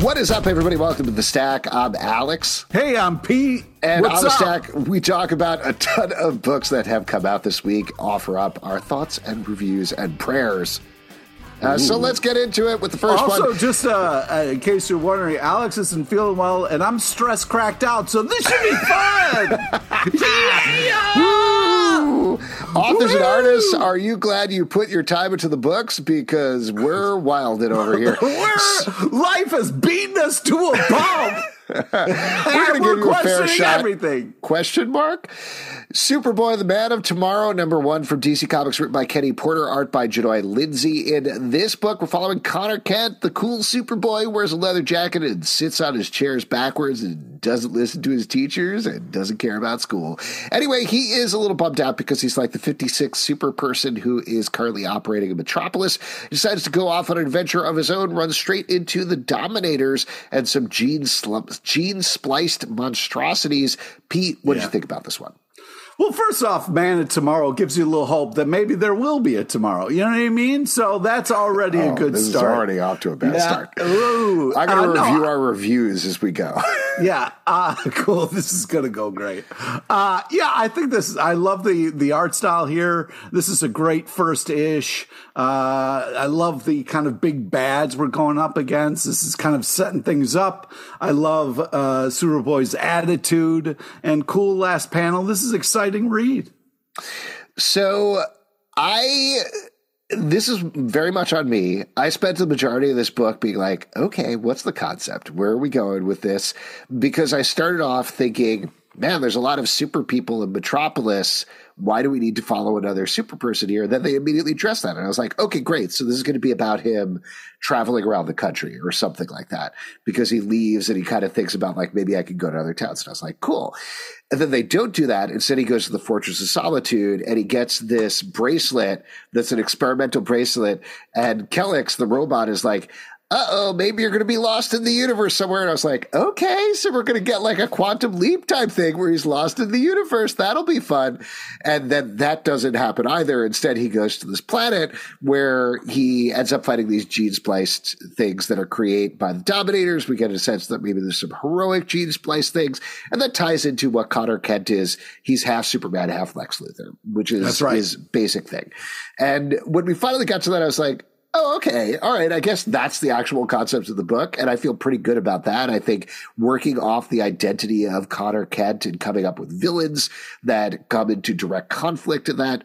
What is up, everybody? Welcome to the Stack. I'm Alex. Hey, I'm Pete. And What's on the up? Stack, we talk about a ton of books that have come out this week, offer up our thoughts and reviews and prayers. Uh, so let's get into it with the first Also, one. Also, just uh, uh, in case you're wondering, Alex isn't feeling well, and I'm stress cracked out, so this should be fun. Authors and artists, are you glad you put your time into the books? Because we're wilded over here. We're, life has beaten us to a pulp. We're and going to we're give you a fair shot. everything. Question mark? Superboy, the Man of Tomorrow, number one from DC Comics, written by Kenny Porter, art by Jahnoy Lindsay. In this book, we're following Connor Kent, the cool Superboy, wears a leather jacket and sits on his chairs backwards and doesn't listen to his teachers and doesn't care about school. Anyway, he is a little bummed out because he's like the 56th super person who is currently operating in Metropolis. He decides to go off on an adventure of his own, runs straight into the Dominators and some gene, slump, gene spliced monstrosities. Pete, what did Yeah. you think about this one? Well, first off, man, of tomorrow gives you a little hope that maybe there will be a tomorrow. You know what I mean? So that's already a Oh, good this start. is already off to a bad Yeah. start. Ooh. I'm going Uh, to no, review our reviews as we go. Yeah, uh, cool. This is gonna go great. Uh, yeah, I think this. I love the the art style here. This is a great first ish. Uh, I love the kind of big bads we're going up against. This is kind of setting things up. I love uh, Superboy's attitude and cool last panel. This is exciting read. So I this is very much on me. I spent the majority of this book being like, okay, what's the concept? Where are we going with this? Because I started off thinking, man, there's a lot of super people in Metropolis. Why do we need to follow another super person here? And Then they immediately address that. And I was like, okay, great. So this is going to be about him traveling around the country or something like that because he leaves and he kind of thinks about like, maybe I could go to other towns. And I was like, cool. And then they don't do that. Instead, he goes to the Fortress of Solitude and he gets this bracelet that's an experimental bracelet. And Kelex, the robot, is like, uh oh, maybe you're going to be lost in the universe somewhere. And I was like, okay, so we're going to get like a quantum leap type thing where he's lost in the universe. That'll be fun. And then that doesn't happen either. Instead, he goes to this planet where he ends up fighting these gene spliced things that are created by the Dominators. We get a sense that maybe there's some heroic gene spliced things. And that ties into what Connor Kent is. He's half Superman, half Lex Luthor, which is right. his basic thing. And when we finally got to that, I was like, oh, okay. All right. I guess that's the actual concept of the book. And I feel pretty good about that. I think working off the identity of Connor Kent and coming up with villains that come into direct conflict in that,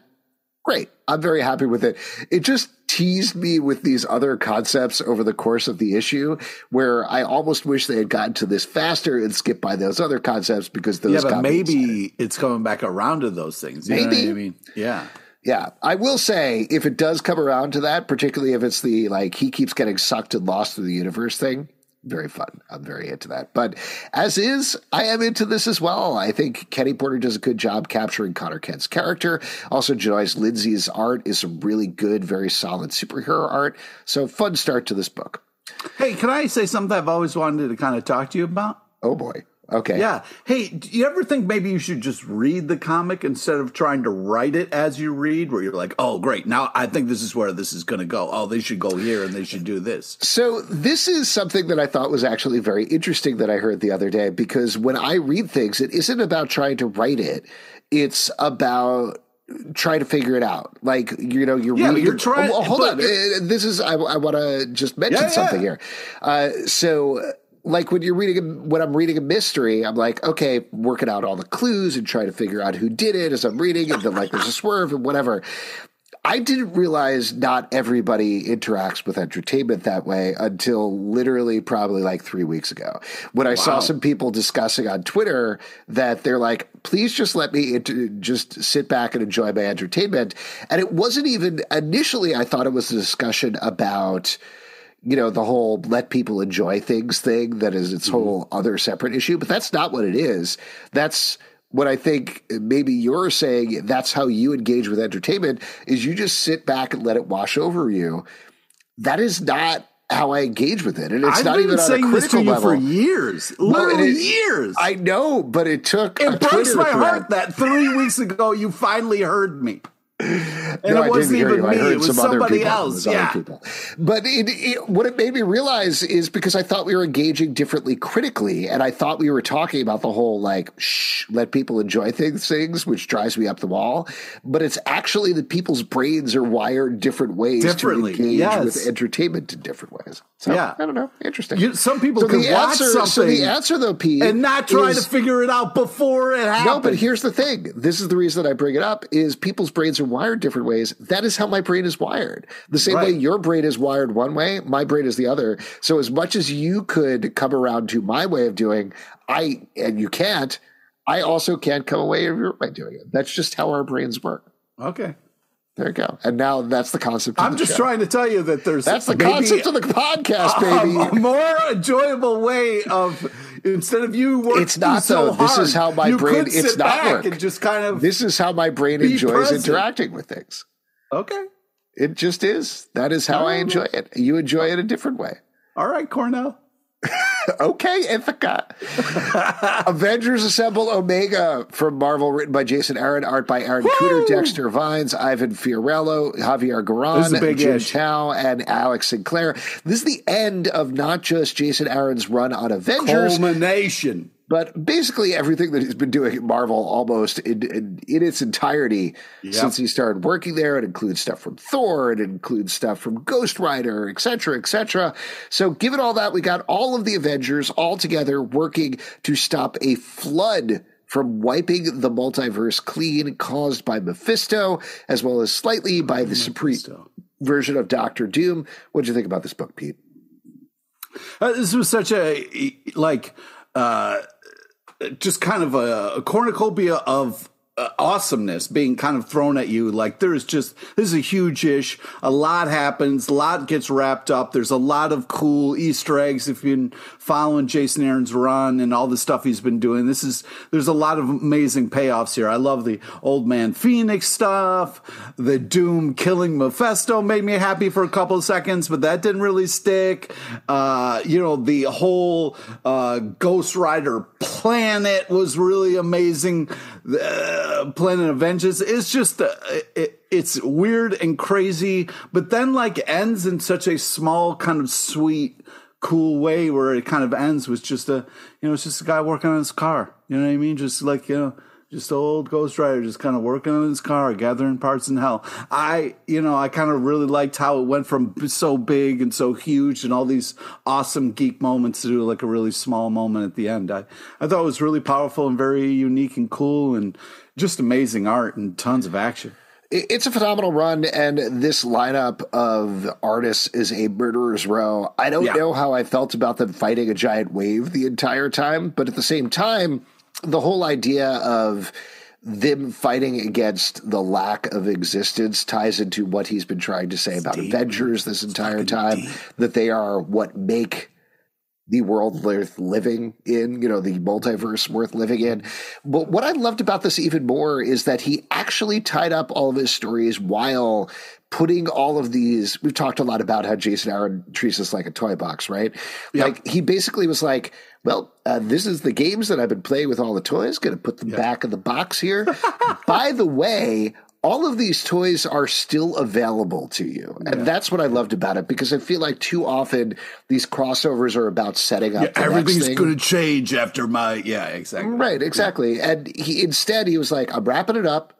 great. I'm very happy with it. It just teased me with these other concepts over the course of the issue where I almost wish they had gotten to this faster and skipped by those other concepts because those yeah, but maybe it's coming back around to those things. You know what Maybe. I mean? Yeah. Yeah, I will say if it does come around to that, particularly if it's the like he keeps getting sucked and lost through the universe thing, very fun. I'm very into that. But as is, I am into this as well. I think Kenny Porter does a good job capturing Connor Kent's character. Also, Jahnoy Lindsay's art is some really good, very solid superhero art. So, fun start to this book. Hey, can I say something I've always wanted to kind of talk to you about? Oh boy. Okay. Yeah. Hey, do you ever think maybe you should just read the comic instead of trying to write it as you read, where you're like, oh, great, now I think this is where this is going to go. Oh, they should go here and they should do this. So, this is something that I thought was actually very interesting that I heard the other day because when I read things, it isn't about trying to write it, it's about trying to figure it out. Like you know, you're Yeah, reading. you're trying- Oh, hold on. Uh, This is. I, I want to just mention Yeah, yeah. something here. Uh, so. Like when you're reading, when I'm reading a mystery, I'm like, okay, working out all the clues and trying to figure out who did it as I'm reading, and then like there's a swerve and whatever. I didn't realize not everybody interacts with entertainment that way until literally probably like three weeks ago when I saw some people discussing on Twitter that they're like, please just let me inter- just sit back and enjoy my entertainment. And it wasn't even initially, I thought it was a discussion about you know, the whole let people enjoy things thing that is its mm-hmm. whole other separate issue, but that's not what it is. That's what I think maybe you're saying that's how you engage with entertainment is you just sit back and let it wash over you. That is not how I engage with it. And it's I've not even on a saying this to critical you level. for years, literally it- years. I know, but it took it breaks my thread. heart that three weeks ago you finally heard me. And no, it wasn't even you. me. I heard it was some other somebody people. Else. yeah. people. But it, it, what it made me realize is because I thought we were engaging differently critically, and I thought we were talking about the whole like shh, let people enjoy things, things, which drives me up the wall. But it's actually that people's brains are wired different ways Differently, to engage yes. with entertainment in different ways. So, Yeah. I don't know. Interesting. You- some people so can the watch answer, So the answer, though, Pete, and not try is- to figure it out before it happens. no, but here's the thing. This is the reason that I bring it up is people's brains are wired different ways. That is how my brain is wired. The same way your brain is wired one way, my brain is the other. So as much as you could come around to my way of doing, I and you can't, I also can't come away of your way doing it. That's just how our brains work. okay. There you go. And now that's the concept. Of I'm the just show. trying to tell you that there's That's the concept of the podcast, baby. a, a more enjoyable way of instead of you working It's not, so though. This hard, is how my brain- it's not work. and just kind of this is how my brain enjoys present. interacting with things. okay. It just is. That is how I enjoy it. You enjoy it a different way. All right, Cornell. Okay, Ithaca. Avengers Assemble Omega from Marvel, written by Jason Aaron, art by Aaron Kuder, Dexter Vines, Ivan Fiorelli, Javier Garrón, big Jim ish. Towe, and Alex Sinclair. This is the end of not just Jason Aaron's run on Avengers, Culmination. But basically everything that he's been doing at Marvel almost in, in, in its entirety since he started working there. It includes stuff from Thor, it includes stuff from Ghost Rider, et cetera, et cetera. So, given all that, we got all of the Avengers all together working to stop a flood from wiping the multiverse clean caused by Mephisto, as well as slightly by the supreme version of Doctor Doom. What do you think about this book, Pete? Uh, this was such a like uh just kind of a, a cornucopia of awesomeness being kind of thrown at you like there's just this is a huge ish. A lot happens. A lot gets wrapped up. There's a lot of cool easter eggs if you've been following jason aaron's run and all the stuff he's been doing. This is there's a lot of amazing payoffs here. I love the old man phoenix stuff. The doom killing mephisto made me happy for a couple seconds but that didn't really stick. Uh you know the whole uh ghost rider planet was really amazing uh, planet of vengeance it's just uh, it, it's weird and crazy but then like ends in such a small kind of sweet cool way where it kind of ends with just a you know it's just a guy working on his car. You know what i mean? Just like you know just old Ghost Rider, just kind of working on his car, gathering parts in hell. I, you know, I kind of really liked how it went from so big and so huge and all these awesome geek moments to like a really small moment at the end. I, I thought it was really powerful and very unique and cool and just amazing art and tons of action. It's a phenomenal run, and this lineup of artists is a murderer's row. I don't Yeah. know how I felt about them fighting a giant wave the entire time, but at the same time, the whole idea of them fighting against the lack of existence ties into what he's been trying to say about Avengers this entire time that they are what make the world worth living in, you know, the multiverse worth living in. But what I loved about this even more is that he actually tied up all of his stories while putting all of these. We've talked a lot about how Jason Aaron treats us like a toy box, right? Yep. Like he basically was like, well, uh, this is the games that I've been playing with all the toys. Going to put them yep. back in the box here. By the way, all of these toys are still available to you. And yeah. that's what I loved about it because I feel like too often these crossovers are about setting up. Yeah, everything's going to change after my. Yeah, exactly. Right, exactly. Yeah. And he instead, he was like, I'm wrapping it up,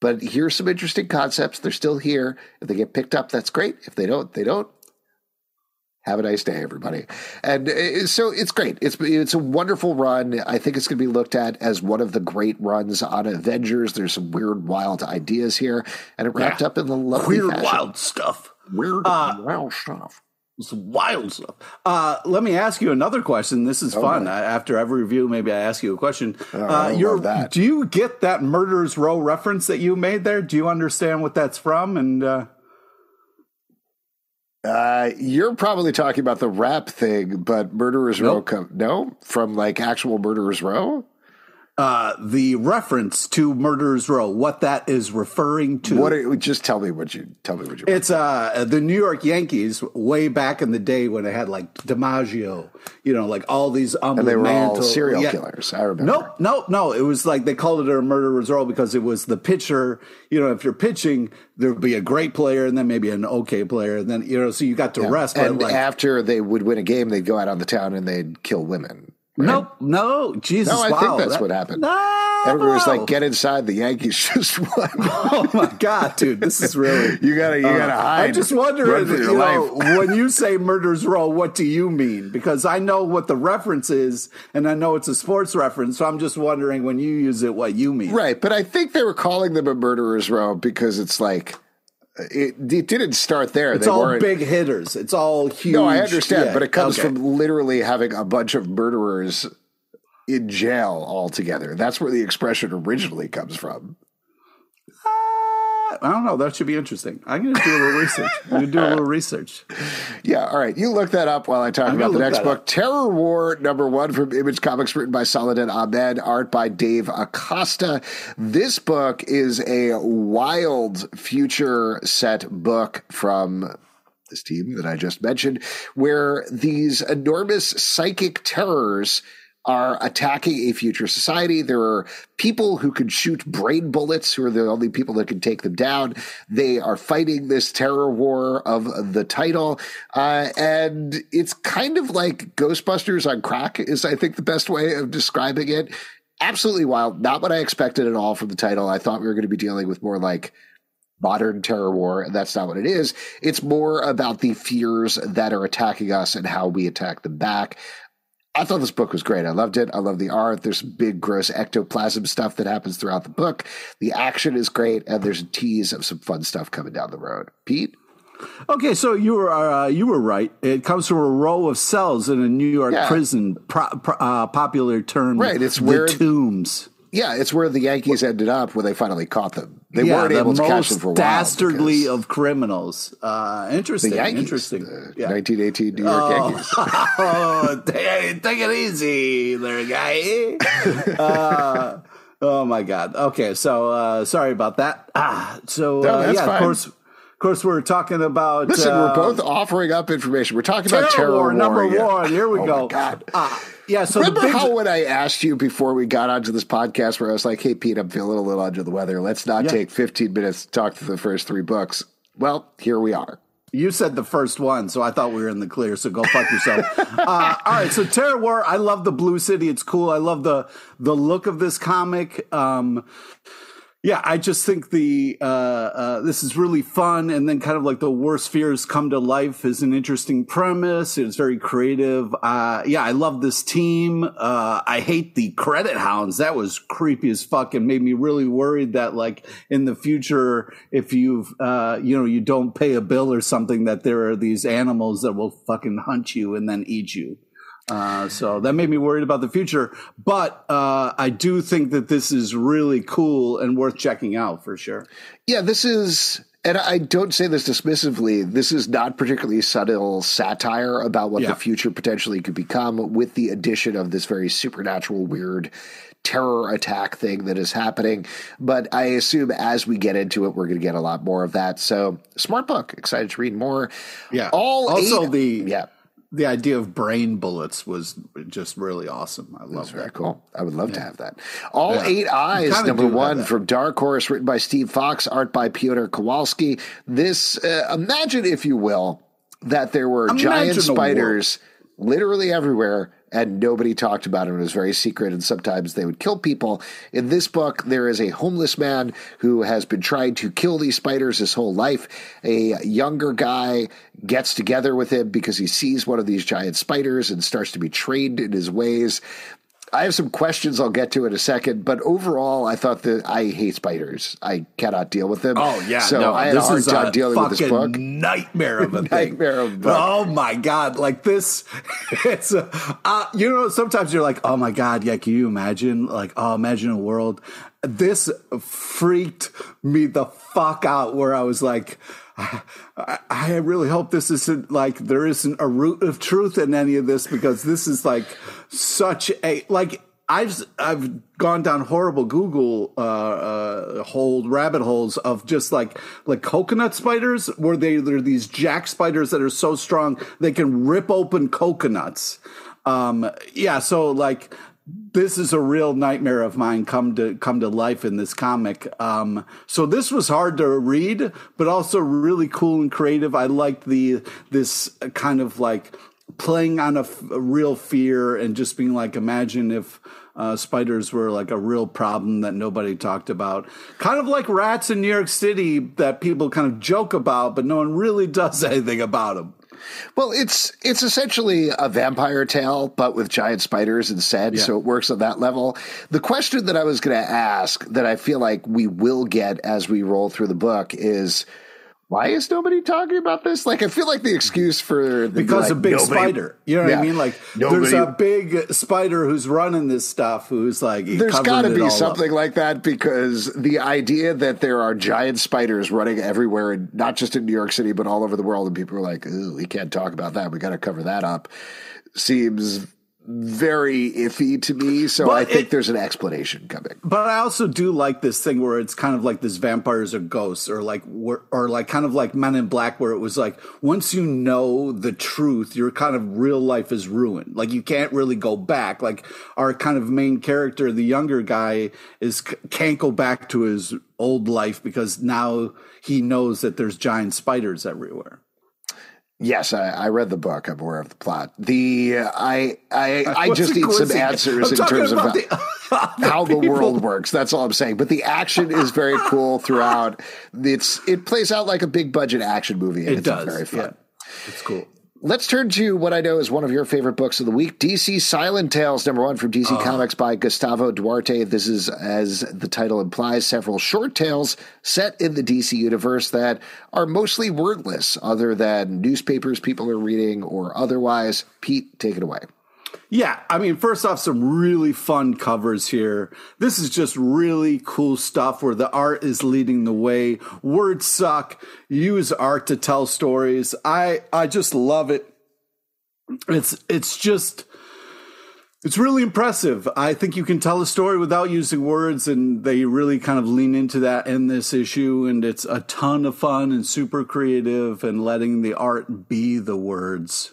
but here's some interesting concepts. They're still here. If they get picked up, that's great. If they don't, they don't. Have a nice day, everybody. And uh, so it's great. It's it's a wonderful run. I think it's going to be looked at as one of the great runs on Avengers. There's some weird, wild ideas here, and it wrapped yeah. up in the lovely weird, fashion. wild stuff. Weird, uh, wild stuff. It's wild stuff. Uh, let me ask you another question. This is oh, fun. after every review, maybe I ask you a question. Oh, uh, do you get that Murderers Row reference that you made there? Do you understand what that's from? And uh, uh, you're probably talking about the rap thing, but Murderers nope. Row, come, no, from like actual Murderers Row uh, the reference to Murderers Row, what that is referring to. What? Are, just tell me what you tell me what you. It's uh the New York Yankees way back in the day when they had like DiMaggio, you know, like all these um, and they were all serial yeah. killers. I remember. Nope, nope, no. It was like they called it a Murderers Row because it was the pitcher. You know, if you're pitching, there would be a great player and then maybe an okay player, and then you know, so you got to yeah. rest. And like, after they would win a game, they'd go out on the town and they'd kill women. Right? Nope, no, Jesus. No, I wow, think that's that, what happened. No, Everyone was like, "Get inside." The Yankees just won. oh my god, dude, this is really you gotta you uh, gotta hide. I'm just wondering, you know, when you say "murders row," what do you mean? Because I know what the reference is, and I know it's a sports reference. So I'm just wondering when you use it, what you mean. Right, but I think they were calling them a murderers row because it's like it, it, didn't start there. It's they all big hitters. It's all huge. No, I understand, yeah. but it comes okay. from literally having a bunch of murderers in jail all together. That's where the expression originally comes from. I don't know. That should be interesting. I'm going to do a little research. I'm going to do a little research. Yeah. All right. You look that up while I talk I'm about the next book. Up. Terror War number one from Image Comics, written by Saladin Ahmed, art by Dave Acosta. This book is a wild future set book from this team that I just mentioned, where these enormous psychic terrors are attacking a future society. There are people who can shoot brain bullets, who are the only people that can take them down. They are fighting this terror war of the title. Uh, and it's kind of like Ghostbusters on crack, is I think the best way of describing it. Absolutely wild. Not what I expected at all from the title. I thought we were going to be dealing with more like modern terror war. And that's not what it is. It's more about the fears that are attacking us and how we attack them back. I thought this book was great. I loved it. I love the art. There's some big, gross ectoplasm stuff that happens throughout the book. The action is great, and there's a tease of some fun stuff coming down the road. Pete. Okay, so you were uh, you were right. It comes from a row of cells in a New York yeah. prison. Pro, pro, uh, popular term, right? It's where tombs. Yeah, it's where the Yankees ended up when they finally caught them. They yeah, weren't the able to catch them for a while. Dastardly of criminals. Uh, interesting. The Yankees, interesting. The yeah. 1918 New York oh, Yankees. oh, take, take, it easy, little guy. uh, oh my God. Okay, so uh, sorry about that. Ah, so no, uh, yeah, fine. of course. Of course, we're talking about. Listen, we're uh, both offering up information. We're talking about terror war, number war, one. Here we oh go. God. Yeah. So remember big... how when I asked you before we got onto this podcast, where I was like, "Hey, Pete, I'm feeling a little under the weather. Let's not yeah. take 15 minutes to talk through the first three books." Well, here we are. You said the first one, so I thought we were in the clear. So go fuck yourself. uh, all right, so Terror War. I love the Blue City. It's cool. I love the the look of this comic. Um, yeah, I just think the uh, uh, this is really fun, and then kind of like the worst fears come to life is an interesting premise. It's very creative. Uh, yeah, I love this team. Uh, I hate the credit hounds. That was creepy as fuck, and made me really worried that like in the future, if you've uh, you know you don't pay a bill or something, that there are these animals that will fucking hunt you and then eat you. Uh, so that made me worried about the future. But uh, I do think that this is really cool and worth checking out for sure. Yeah, this is and I don't say this dismissively. This is not particularly subtle satire about what Yeah. the future potentially could become with the addition of this very supernatural, weird terror attack thing that is happening. But I assume as we get into it, we're going to get a lot more of that. So, smart book. Excited to read more. Yeah. All also eight- the yeah. The idea of brain bullets was just really awesome. I love Very that. cool. I would love to have that. All Yeah. Eight Eyes, number one from Dark Horse, written by Steve Foxe, art by Piotr Kowalski. This, uh, imagine, if you will, that there were giant Imagine a spiders literally everywhere and nobody talked about it. It was very secret, and sometimes they would kill people. In this book, there is a homeless man who has been trying to kill these spiders his whole life. A younger guy gets together with him because he sees one of these giant spiders and starts to be trained in his ways. I have some questions I'll get to in a second, but overall, I thought that I hate spiders. I cannot deal with them. Oh yeah, so no, I had a hard is time dealing with this book. Nightmare of a thing. Nightmare of a book. Oh my god, like this. It's a, uh, you know, sometimes you're like, oh my god, yeah. Can you imagine? Like, oh, imagine a world. This freaked me the fuck out. Where I was like. I, I really hope this isn't like there isn't a root of truth in any of this because this is like such a like I've I've gone down horrible Google uh, uh, hole rabbit holes of just like like coconut spiders where they they're these jack spiders that are so strong they can rip open coconuts. Um, yeah, so like this is a real nightmare of mine come to come to life in this comic. Um, so this was hard to read, but also really cool and creative. I liked the this kind of like playing on a, f- a real fear and just being like, imagine if uh, spiders were like a real problem that nobody talked about. Kind of like rats in New York City that people kind of joke about, but no one really does anything about them. Well, it's it's essentially a vampire tale, but with giant spiders instead. Yeah. So it works on that level. The question that I was going to ask, that I feel like we will get as we roll through the book, is why is nobody talking about this? Like, I feel like the excuse for the because like, a big nobody- spider. You know what Yeah. I mean? Like Nobody- there's a big spider who's running this stuff who's like there's got to be something up. like that because the idea that there are giant spiders running everywhere, and not just in New York City, but all over the world, and people are like, "Ooh, we can't talk about that. We got to cover that up," seems very iffy to me. So But I think it- there's an explanation coming. But I also do like this thing where it's kind of like this vampires or ghosts or like or like kind of like Men in Black where it was like once you know the truth, your kind of real life is ruined. Like you can't really go back. Like our kind of main character, the younger guy, is can't go back to his old life because now he knows that there's giant spiders everywhere. Yes, I, I read the book. I'm aware of the plot. The I I I What's just need some answers I'm in terms of how, the- how the world works. That's all I'm saying. But the action is very cool throughout. It's it plays out like a big budget action movie. And It it's does. very fun. Yeah. It's cool. Let's turn to what I know is one of your favorite books of the week DC Silent Tales, number one from DC ah. Comics by Gustavo Duarte. This is, as the title implies, several short tales set in the DC universe that are mostly wordless, other than newspapers people are reading or otherwise. Pete, take it away. Yeah, I mean, first off, some really fun covers here. This is just really cool stuff where the art is leading the way. Words suck. Use art to tell stories. I I just love it. It's it's just it's really impressive. I think you can tell a story without using words, and they really kind of lean into that in this issue. And it's a ton of fun and super creative, and letting the art be the words.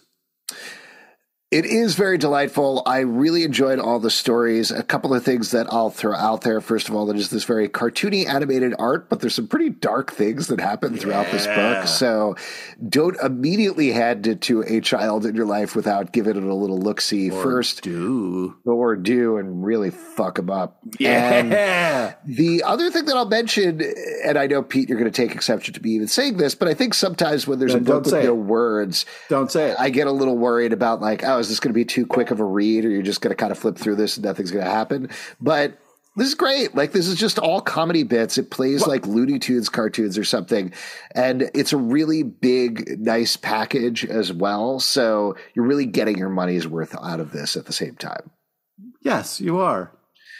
It is very delightful. I really enjoyed all the stories. A couple of things that I'll throw out there. First of all, that is this very cartoony animated art, but there's some pretty dark things that happen throughout this book. So don't immediately hand it to a child in your life without giving it a little look see first. Do Or do and really fuck them up. And yeah. the other thing that I'll mention, and I know Pete, you're going to take exception to me even saying this, but I think sometimes when there's a book with no words, Don't say it. I get a little worried about like, oh, is this going to be too quick of a read, or you're just going to kind of flip through this and nothing's going to happen? But this is great. Like this is just all comedy bits. It plays like Looney Tunes cartoons or something, and it's a really big, nice package as well. So you're really getting your money's worth out of this at the same time. Yes, you are.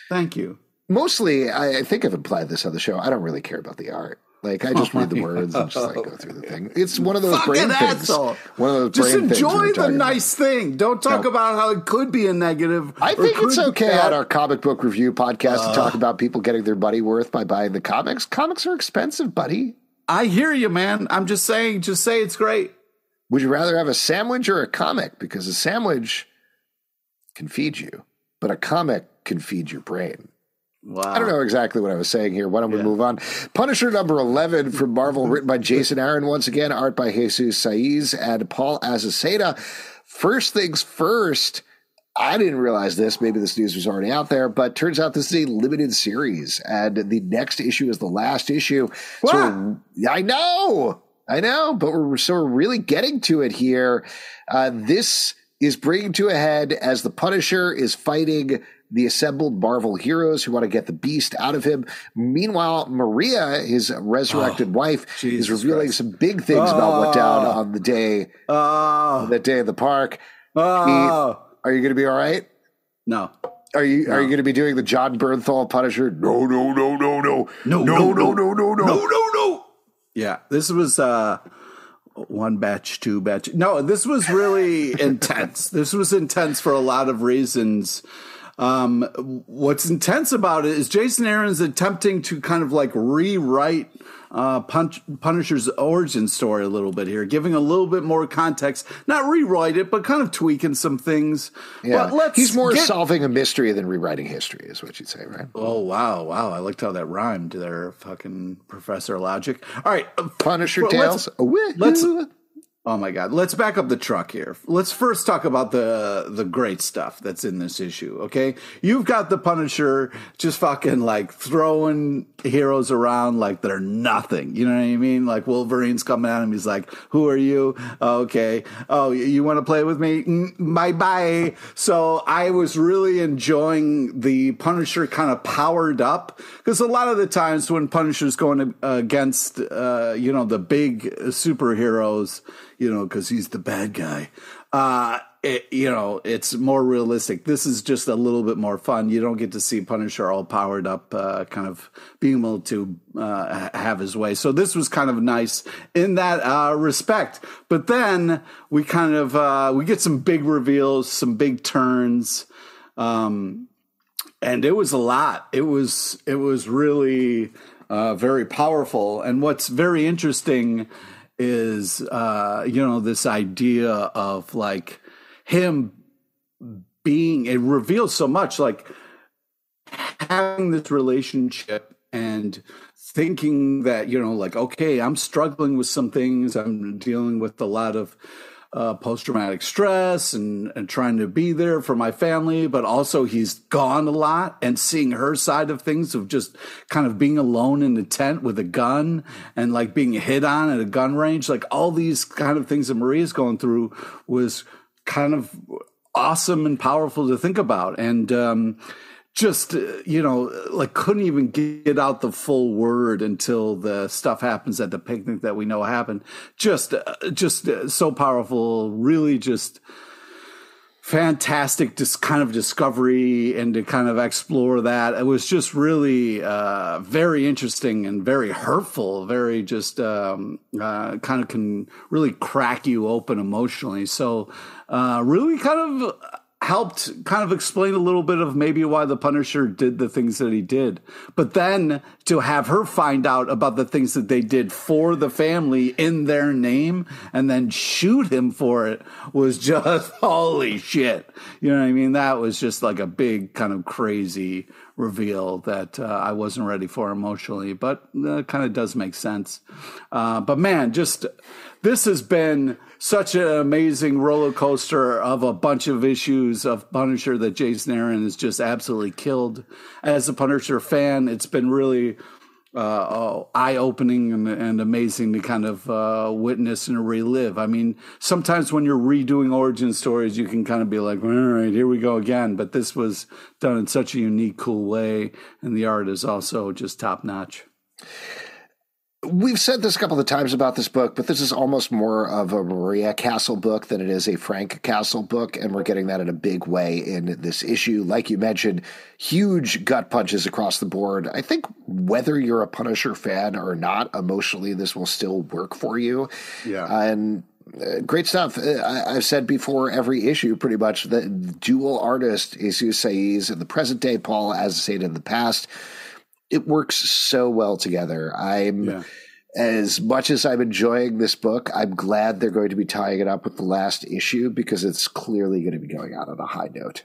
Thank you. Mostly, I, I think I've implied this on the show. I don't really care about the art. Like I just read the words and just like go through the thing. It's one of those Fucking brain things. asshole. One of those Just things. enjoy the talking about. nice thing. Don't talk Nope. about how it could be a negative. I think it's okay on our comic book review podcast to talk about people getting their money worth by buying the comics. Comics are expensive, buddy. I hear you, man. I'm just saying, just say it's great. Would you rather have a sandwich or a comic? Because a sandwich can feed you, but a comic can feed your brain. Wow. I don't know exactly what I was saying here. Why don't we move on? Punisher number 11 from Marvel, written by Jason Aaron, once again, art by Jesus Saiz and Paul Azaceta. First things first, I didn't realize this. Maybe this news was already out there, but turns out this is a limited series, and the next issue is the last issue. So I know, I know, but we're so we're really getting to it here. Uh, this is bringing to a head as the Punisher is fighting the assembled Marvel heroes who want to get the beast out of him. Meanwhile, Maria, his resurrected wife, is revealing Christ. some big things about what down Oh. on the day Oh, that day in the park. oh. Are you going to be all right? no. Are you are you going to be doing the Jon Bernthal Punisher? No, no, no, no, no, No, no, no, no, no, no, no, no, no. Yeah, this was uh, one batch, two batch. No, this was really intense. This was intense for a lot of reasons. Um, what's intense about it is Jason Aaron's attempting to kind of like rewrite uh, Punch, Punisher's origin story a little bit here, giving a little bit more context. Not rewrite it, but kind of tweaking some things. Yeah, But let's he's more get- solving a mystery than rewriting history, is what you'd say, right? Oh wow, wow! I liked how that rhymed there, fucking Professor Logic. All right, Punisher well, tales. Let's, let's- oh my god, let's back up the truck here. Let's first talk about the the great stuff that's in this issue. Okay, you've got the Punisher just fucking like throwing heroes around like they're nothing. You know what I mean? Like Wolverine's coming at him. He's like, "Who are you? Okay. Oh, you, want to play with me? Bye bye." So I was really enjoying the Punisher kind of powered up because a lot of the times when Punisher's going against, uh, you know, the big superheroes, you know, because he's the bad guy. Uh, it, you know, it's more realistic. This is just a little bit more fun. You don't get to see Punisher all powered up, uh, kind of being able to uh, have his way. So this was kind of nice in that uh, respect. But then we kind of uh, we get some big reveals, some big turns. Um, and it was a lot. It was it was really uh, very powerful. And what's very interesting is uh, you know this idea of like him being it reveals so much like having this relationship and thinking that you know like okay i'm struggling with some things. I'm dealing with a lot of uh, post-traumatic stress and, and trying to be there for my family but also he's gone a lot and seeing her side of things of just kind of being alone in the tent with a gun and like being hit on at a gun range like all these kind of things that maria's going through was kind of awesome and powerful to think about. And um just uh, you know like couldn't even get out the full word until the stuff happens at the picnic that we know happened. Just uh, just uh, so powerful. Really just fantastic just kind of discovery and to kind of explore that. It was just really uh, very interesting and very hurtful very just um, uh, kind of can really crack you open emotionally. So uh, really kind of helped kind of explain a little bit of maybe why the Punisher did the things that he did. But then to have her find out about the things that they did for the family in their name and then shoot him for it was just holy shit. You know what I mean? That was just like a big kind of crazy reveal that uh, I wasn't ready for emotionally, but uh, kind of does make sense. Uh, but man, just this has been such an amazing roller coaster of a bunch of issues of Punisher that Jason Aaron has just absolutely killed. As a Punisher fan, it's been really uh, eye opening and, and amazing to kind of uh, witness and relive. I mean, sometimes when you're redoing origin stories, you can kind of be like, all right, here we go again. But this was done in such a unique, cool way. And the art is also just top notch. We've said this a couple of times about this book, but this is almost more of a Maria Castle book than it is a Frank Castle book, and we're getting that in a big way in this issue. Like you mentioned, huge gut punches across the board. I think whether you're a Punisher fan or not, emotionally, this will still work for you. Yeah, and. Uh, great stuff. Uh, I, have said before every issue, pretty much, the dual artist, Jesus Saiz, in the present day, Paul as I Azaceta in the past it works so well together. I'm yeah. as much as I'm enjoying this book, I'm glad they're going to be tying it up with the last issue because it's clearly going to be going out on a high note.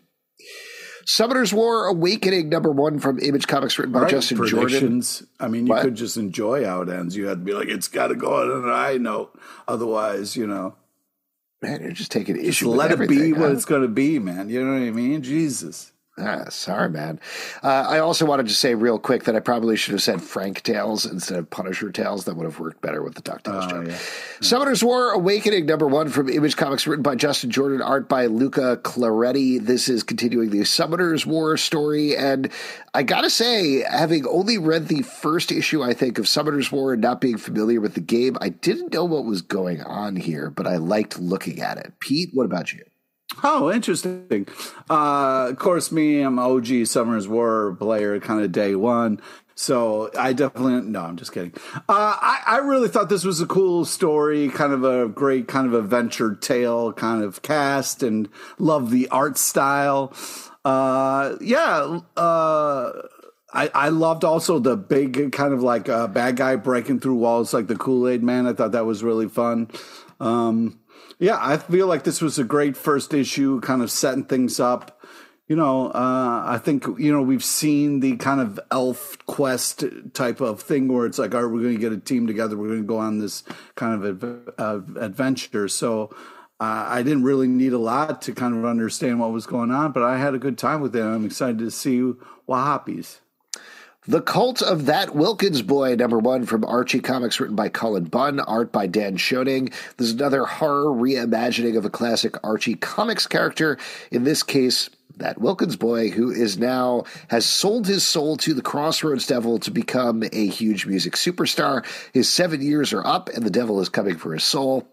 Summoner's War Awakening number one from Image Comics written by right, Justin Jordan. I mean, you what? could just enjoy how it ends. You had to be like, it's got to go on a high note. Otherwise, you know. Man, you're just taking issue. Just let it be huh? what it's going to be, man. You know what I mean? Jesus. Ah, sorry, man. Uh, I also wanted to say real quick that I probably should have said Frank Tales instead of Punisher Tales. That would have worked better with the DuckTales uh, joke. Yeah. Summoner's War Awakening, number one from Image Comics, written by Justin Jordan, art by Luca Claretti. This is continuing the Summoner's War story. And I gotta say, having only read the first issue, I think, of Summoner's War and not being familiar with the game, I didn't know what was going on here, but I liked looking at it. Pete, what about you? Oh, interesting. Uh, of course, me, I'm OG Summers War player, kind of day one. So I definitely no, I'm just kidding. Uh, I, I really thought this was a cool story, kind of a great kind of adventure tale, kind of cast, and love the art style. Uh, yeah, uh, I, I loved also the big kind of like uh, bad guy breaking through walls, like the Kool Aid Man. I thought that was really fun. Um, yeah, I feel like this was a great first issue, kind of setting things up. You know, uh, I think you know we've seen the kind of elf quest type of thing where it's like, all right, we're going to get a team together, we're going to go on this kind of uh, adventure. So uh, I didn't really need a lot to kind of understand what was going on, but I had a good time with it. I'm excited to see what happens. The Cult of That Wilkins Boy, number one from Archie Comics, written by Cullen Bunn, art by Dan Schoening. This is another horror reimagining of a classic Archie Comics character. In this case, that Wilkins boy who is now has sold his soul to the Crossroads Devil to become a huge music superstar. His seven years are up, and the devil is coming for his soul.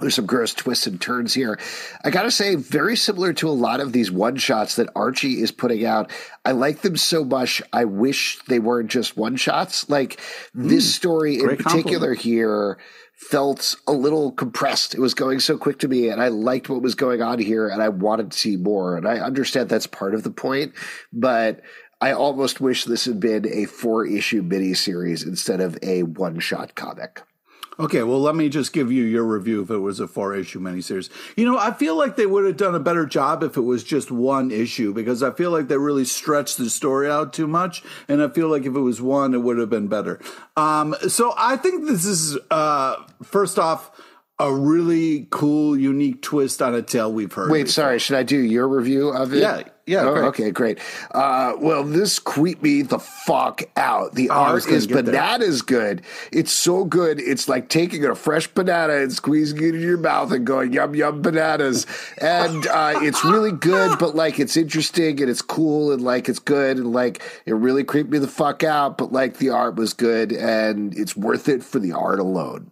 There's some gross twists and turns here. I gotta say, very similar to a lot of these one shots that Archie is putting out. I like them so much. I wish they weren't just one shots. Like this mm, story in particular compliment. here felt a little compressed. It was going so quick to me, and I liked what was going on here, and I wanted to see more. And I understand that's part of the point, but I almost wish this had been a four issue mini series instead of a one shot comic. Okay, well, let me just give you your review if it was a four issue miniseries. You know, I feel like they would have done a better job if it was just one issue because I feel like they really stretched the story out too much. And I feel like if it was one, it would have been better. Um, so I think this is, uh, first off, a really cool, unique twist on a tale we've heard. Wait, before. sorry. Should I do your review of it? Yeah. Yeah. Oh, okay, great. Uh, well, this creeped me the fuck out. The oh, art is bananas good. It's so good. It's like taking a fresh banana and squeezing it in your mouth and going yum yum bananas. and uh, it's really good, but like it's interesting and it's cool and like it's good and like it really creeped me the fuck out. But like the art was good and it's worth it for the art alone.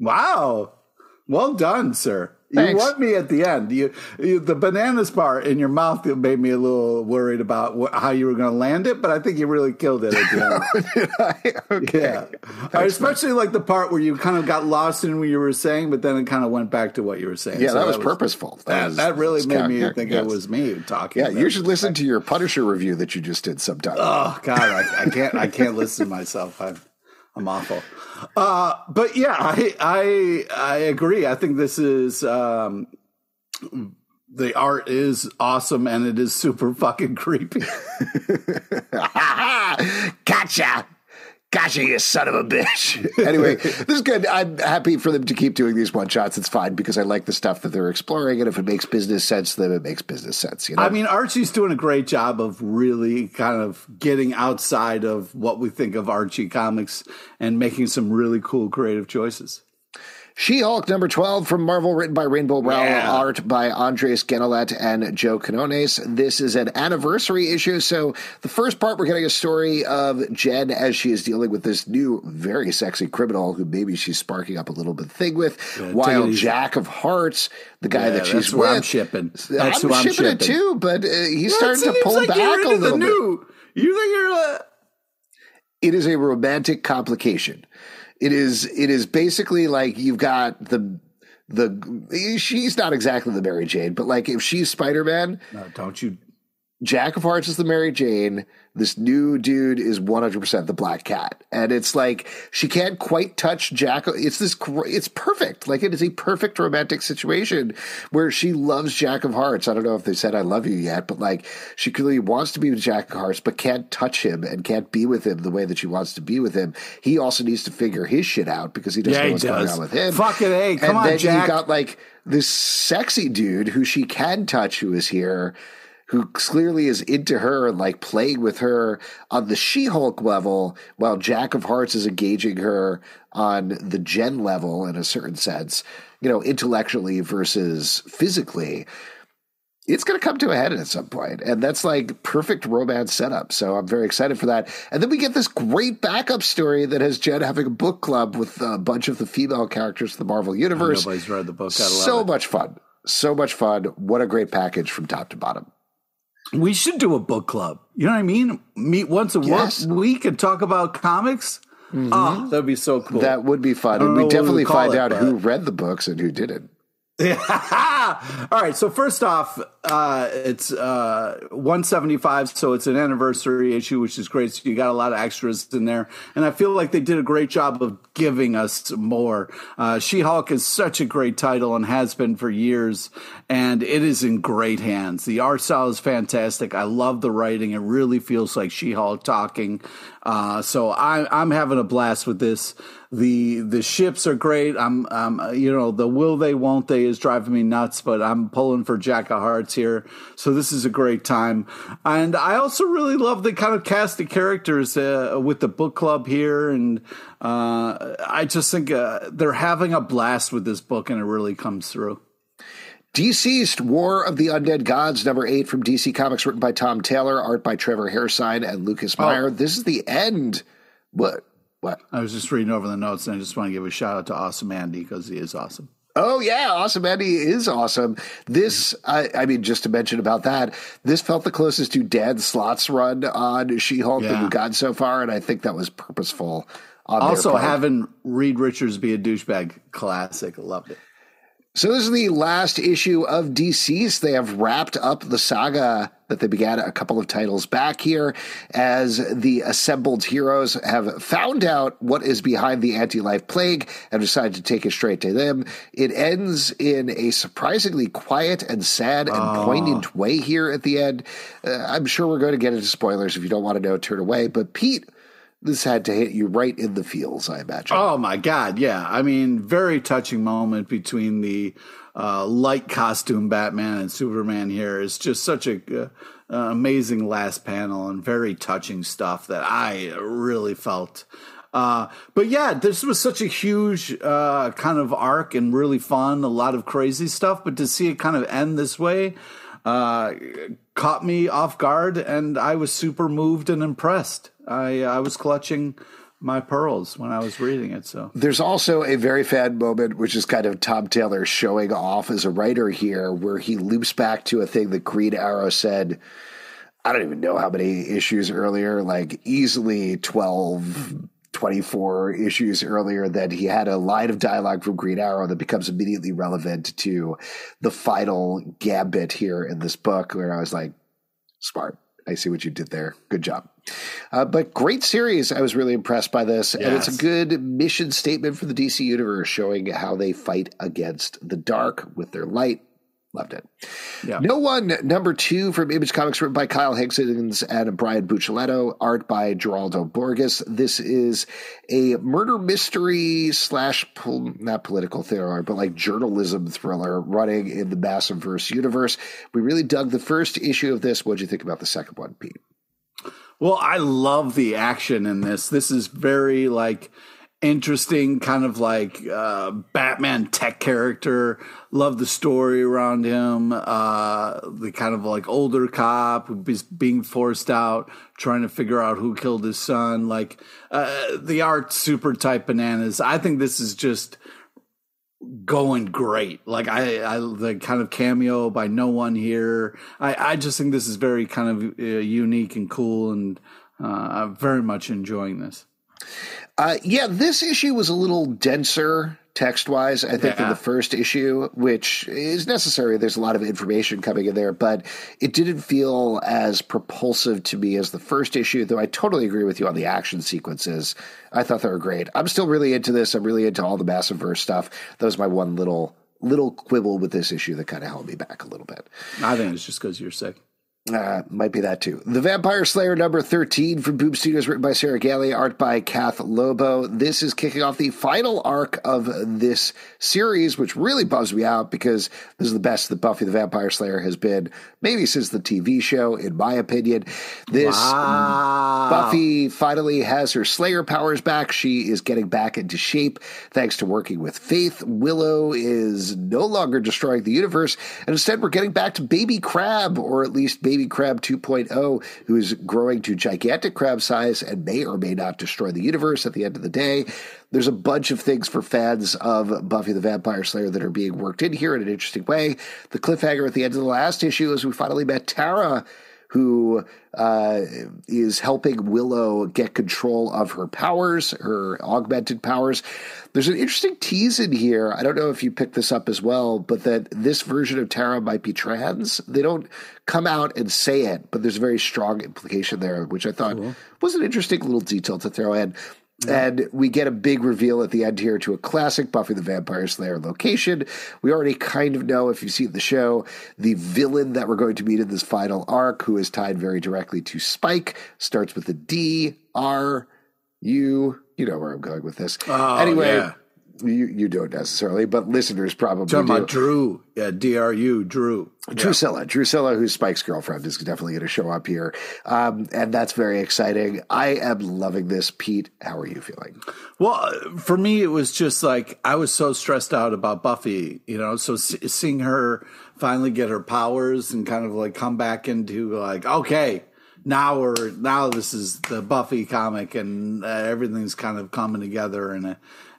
Wow. Well done, sir. Thanks. You want me at the end. You, you, the bananas part in your mouth made me a little worried about wh- how you were going to land it, but I think you really killed it at the end. okay. Yeah, Thanks, especially man. like the part where you kind of got lost in what you were saying, but then it kind of went back to what you were saying. Yeah, so that, was that, was purposeful. That, that, was, that really made me think yes. it was me talking. Yeah, you should listen to your Punisher review that you just did sometime. Oh God, I, I can't. I can't listen to myself. I'm, I'm awful. Uh, but yeah, I, I I agree. I think this is um, the art is awesome and it is super fucking creepy. gotcha. Gotcha, you son of a bitch. anyway, this is good. I'm happy for them to keep doing these one shots. It's fine because I like the stuff that they're exploring, and if it makes business sense, then it makes business sense. You know, I mean, Archie's doing a great job of really kind of getting outside of what we think of Archie comics and making some really cool creative choices. She Hulk number 12 from Marvel, written by Rainbow Rowell, Yeah. art by Andres Genolet and Joe Quinones. This is an anniversary issue. So, the first part, we're getting a story of Jen as she is dealing with this new, very sexy criminal who maybe she's sparking up a little bit thing with, it while. Jack of Hearts, the guy Yeah, that she's with. I'm shipping. That's I'm who I'm shipping it too, but uh, he's Well, starting to pull like back a little bit. new- You think you're uh, it is a romantic complication. It is it is basically like you've got the the she's not exactly the Mary Jane, but like if she's Spider Man, no, don't you Jack of Hearts is the Mary Jane. This new dude is 100% the Black Cat. And it's like, she can't quite touch Jack. It's this, it's perfect. Like, it is a perfect romantic situation where she loves Jack of Hearts. I don't know if they said I love you yet, but like, she clearly wants to be with Jack of Hearts, but can't touch him and can't be with him the way that she wants to be with him. He also needs to figure his shit out because he doesn't Yeah, know what's going on with him. Fucking A, come and on, then Jack. you got like this sexy dude who she can touch who is here who clearly is into her and like playing with her on the She-Hulk level, while Jack of Hearts is engaging her on the Jen level in a certain sense, you know, intellectually versus physically. It's going to come to a head at some point, and that's like perfect romance setup. So I'm very excited for that. And then we get this great backup story that has Jen having a book club with a bunch of the female characters of the Marvel universe. Nobody's read the book. So it. much fun, so much fun. What a great package from top to bottom. We should do a book club. You know what I mean? Meet once a Yes. Mm-hmm. week and talk about comics. Oh, that'd be so cool. That would be fun, and we what we definitely find it, out but- who read the books and who didn't. All right. So first off, uh, it's uh, 175, so it's an anniversary issue, which is great. So you got a lot of extras in there, and I feel like they did a great job of giving us more. Uh, She-Hulk is such a great title and has been for years, and it is in great hands. The art style is fantastic. I love the writing. It really feels like She-Hulk talking. Uh, so I, I'm having a blast with this. The the ships are great. I'm, I'm you know the will they won't they is driving me nuts, but I'm pulling for Jack of Hearts here. So this is a great time, and I also really love the kind of cast of characters uh, with the book club here, and uh, I just think uh, they're having a blast with this book, and it really comes through. DCeased War of the Undead Gods, number eight from DC Comics, written by Tom Taylor, art by Trevor Hairsine and Lucas oh. Meyer. This is the end. What? What? I was just reading over the notes, and I just want to give a shout out to Awesome Andy because he is awesome. Oh yeah, awesome. Andy is awesome. This, I, I mean, just to mention about that, this felt the closest to Dan Slott's run on She-Hulk that we've gotten so far, and I think that was purposeful. Also, having Reed Richards be a douchebag, classic. Loved it. So this is the last issue of DCeased. They have wrapped up the saga that they began a couple of titles back here as the assembled heroes have found out what is behind the anti-life plague and decided to take it straight to them. It ends in a surprisingly quiet and sad and poignant way here at the end. Uh, I'm sure we're going to get into spoilers. If you don't want to know, turn away. But Pete, this had to hit you right in the feels, I imagine. Oh my God, yeah. I mean, very touching moment between the uh, light costume Batman and Superman here. It's just such a uh, amazing last panel and very touching stuff that I really felt. Uh, but yeah, this was such a huge uh, kind of arc and really fun, a lot of crazy stuff. But to see it kind of end this way uh, caught me off guard, and I was super moved and impressed. I I was clutching my pearls when I was reading it. So There's also a very fan moment, which is kind of Tom Taylor showing off as a writer here, where he loops back to a thing that Green Arrow said. I don't even know how many issues earlier, like easily 12, 24 issues earlier, that he had a line of dialogue from Green Arrow that becomes immediately relevant to the final gambit here in this book, where I was like, smart. I see what you did there. Good job. Uh, but great series. I was really impressed by this. And it's a good mission statement for the DC Universe, showing how they fight against the dark with their light. Loved it. Yeah. No One, number two from Image Comics, written by Kyle Higgins and Brian Buccellato, art by Geraldo Borges. This is a murder mystery slash, pol- not political thriller, but like journalism thriller running in the Massiveverse universe. We really dug the first issue of this. What'd you think about the second one, Pete? Well, I love the action in this. This is very like interesting kind of like uh, Batman tech character. Love the story around him. Uh, the kind of like older cop who's being forced out, trying to figure out who killed his son. Like uh, the art, super type bananas. I think this is just going great. Like I, I the kind of cameo by no one here. I, I just think this is very kind of uh, unique and cool, and uh, I'm very much enjoying this. Uh, yeah, this issue was a little denser text wise, I think, yeah. than the first issue, which is necessary. There's a lot of information coming in there, but it didn't feel as propulsive to me as the first issue, though I totally agree with you on the action sequences. I thought they were great. I'm still really into this. I'm really into all the Massiverse stuff. That was my one little little quibble with this issue that kind of held me back a little bit. I think it's just because you're sick. Uh, might be that too. The Vampire Slayer number 13 from Boom Studios, written by Sarah Gailey, art by Kath Lobo. This is kicking off the final arc of this series, which really bums me out because this is the best that Buffy the Vampire Slayer has been, maybe since the TV show, in my opinion. This wow. Buffy finally has her Slayer powers back. She is getting back into shape thanks to working with Faith. Willow is no longer destroying the universe, and instead we're getting back to Baby Crab, or at least Baby baby crab 2.0 who is growing to gigantic crab size and may or may not destroy the universe at the end of the day. There's a bunch of things for fans of Buffy the Vampire Slayer that are being worked in here in an interesting way. The cliffhanger at the end of the last issue is we finally met Tara who uh, is helping Willow get control of her powers, her augmented powers. There's an interesting tease in here. I don't know if you picked this up as well, but that this version of Tara might be trans. They don't come out and say it, but there's a very strong implication there, which I thought cool. was an interesting little detail to throw in. And we get a big reveal at the end here to a classic Buffy the Vampire Slayer location. We already kind of know, if you've seen the show, the villain that we're going to meet in this final arc, who is tied very directly to Spike, starts with a D, R, U. You know where I'm going with this. Oh, anyway. Yeah you you don't necessarily, but listeners probably Talking do. about Dru, yeah, D R U, Dru, Drusilla, yeah. Drusilla, who's Spike's girlfriend, is definitely going to show up here, um, and that's very exciting. I am loving this, Pete. How are you feeling? Well, for me, it was just like I was so stressed out about Buffy, you know. So seeing her finally get her powers and kind of like come back into like, okay, now we're now this is the Buffy comic, and uh, everything's kind of coming together and.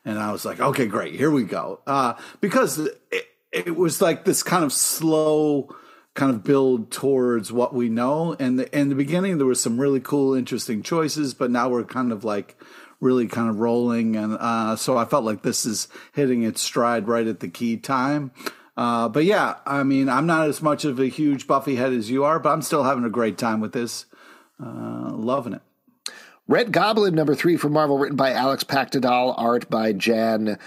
And I was like, okay, great, here we go. Uh, because it, it, was like this kind of slow kind of build towards what we know. And the, in the beginning, there was some really cool, interesting choices, but now we're kind of like really kind of rolling. And uh, so I felt like this is hitting its stride right at the key time. Uh, but yeah, I mean, I'm not as much of a huge Buffy head as you are, but I'm still having a great time with this. Uh, loving it. Red Goblin number three from Marvel, written by Alex Paknadel, art by Jan,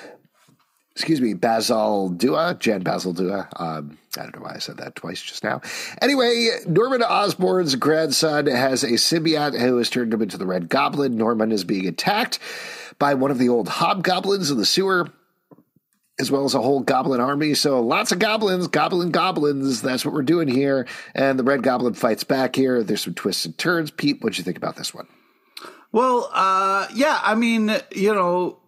excuse me, Basil Bazaldua, Jan Bazaldua. Um, I don't know why I said that twice just now. Anyway, Norman Osborn's grandson has a symbiote who has turned him into the Red Goblin. Norman is being attacked by one of the old hobgoblins in the sewer as well as a whole goblin army. So lots of goblins, goblin goblins. That's what we're doing here. And the Red Goblin fights back here. There's some twists and turns. Pete, what'd you think about this one? Well, uh, yeah, I mean, you know,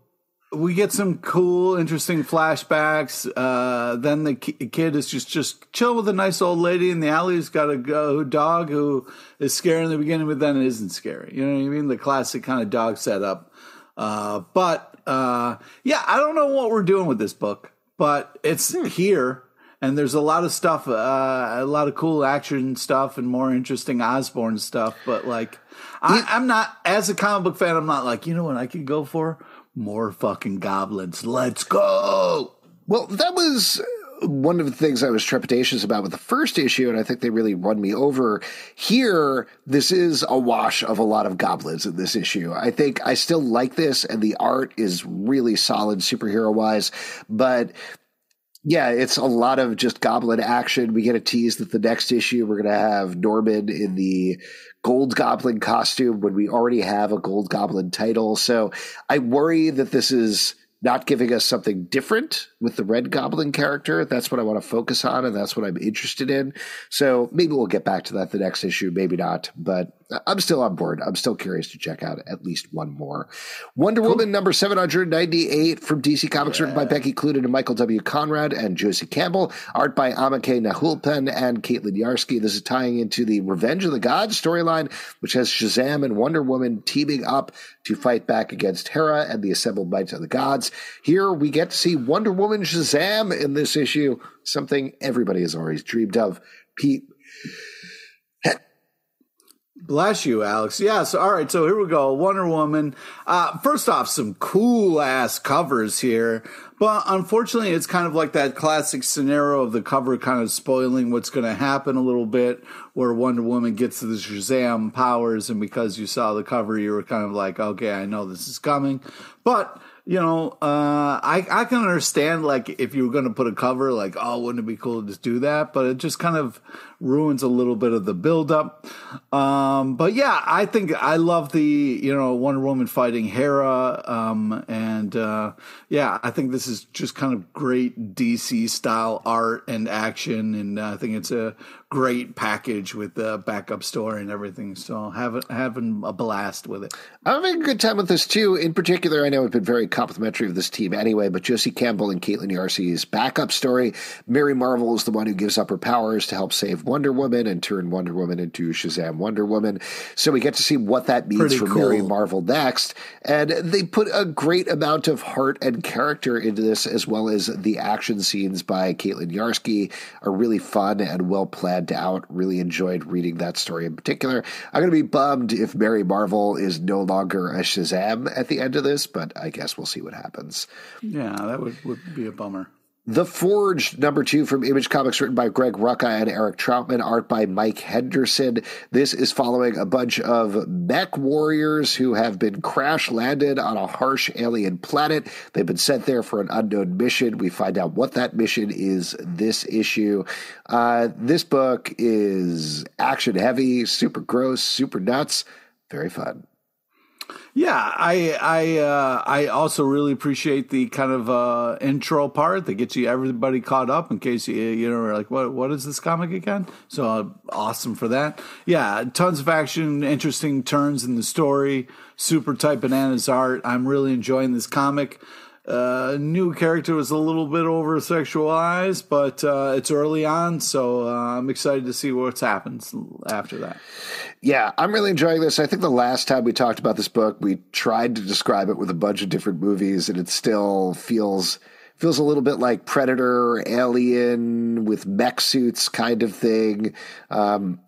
we get some cool, interesting flashbacks. Uh, then the kid is just just chill with a nice old lady in the alley who's got a go- dog who is scary in the beginning, but then it isn't scary. You know what I mean? The classic kind of dog setup. Uh, but uh, yeah, I don't know what we're doing with this book, but it's hmm. here and there's a lot of stuff, uh, a lot of cool action stuff and more interesting Osborn stuff. But like, I, I'm not as a comic book fan. I'm not like, you know what I could go for more fucking goblins. Let's go. Well, that was one of the things I was trepidatious about with the first issue, and I think they really won me over. Here, this is a wash of a lot of goblins in this issue. I think I still like this, and the art is really solid superhero wise, but yeah, it's a lot of just goblin action. We get a tease that the next issue we're going to have Norman in the gold goblin costume when we already have a gold goblin title. So I worry that this is not giving us something different with the red goblin character. That's what I want to focus on, and that's what I'm interested in. So maybe we'll get back to that the next issue, maybe not. But I'm still on board. I'm still curious to check out at least one more. Wonder cool. Woman number 798 from DC Comics, yeah. written by Becky Cloonan and Michael W. Conrad and Josie Campbell. Art by Amancay Nahuelpan and Caitlin Yarsky. This is tying into the Revenge of the Gods storyline, which has Shazam and Wonder Woman teaming up to fight back against Hera and the assembled might of the gods. Here we get to see Wonder Woman Shazam in this issue, something everybody has always dreamed of. Pete, Bless you, Alex. Yes. all right, so here we go. Wonder Woman. Uh, first off, some cool ass covers here. But unfortunately, it's kind of like that classic scenario of the cover kind of spoiling what's going to happen a little bit, where Wonder Woman gets the Shazam powers, and because you saw the cover, you were kind of like, okay, I know this is coming. But you know, uh, I I can understand like if you were going to put a cover, like oh, wouldn't it be cool to just do that? But it just kind of ruins a little bit of the buildup. Um, but yeah, I think I love the you know Wonder Woman fighting Hera, um, and uh, yeah, I think this is just kind of great DC style art and action, and I think it's a great package with the backup story and everything. So having having a blast with it. I'm having a good time with this too. In particular, I know I've been very complimentary of this team anyway, but Josie Campbell and Caitlin Yarsky's backup story. Mary Marvel is the one who gives up her powers to help save Wonder Woman and turn Wonder Woman into Shazam Wonder Woman. So we get to see what that means Pretty for cool. Mary Marvel next. And they put a great amount of heart and character into this, as well as the action scenes by Caitlin Yarsky are really fun and well planned out. Really enjoyed reading that story in particular. I'm going to be bummed if Mary Marvel is no longer a Shazam at the end of this, but I guess we'll see what happens. Yeah, that would, would be a bummer. The Forged, number two from Image Comics, written by Greg Rucka and Eric Trautmann, art by Mike Henderson. This is following a bunch of mech warriors who have been crash landed on a harsh alien planet. They've been sent there for an unknown mission. We find out what that mission is this issue. Uh, this book is action heavy, super gross, super nuts, very fun. Yeah, I I uh, I also really appreciate the kind of uh, intro part that gets you everybody caught up in case you you know are like what what is this comic again? So uh, awesome for that. Yeah, tons of action, interesting turns in the story, super tight bananas art. I'm really enjoying this comic. Uh, new character was a little bit over sexualized, but uh, it's early on, so uh, I'm excited to see what happens after that. Yeah, I'm really enjoying this. I think the last time we talked about this book, we tried to describe it with a bunch of different movies, and it still feels feels a little bit like Predator, Alien with mech suits kind of thing. Um,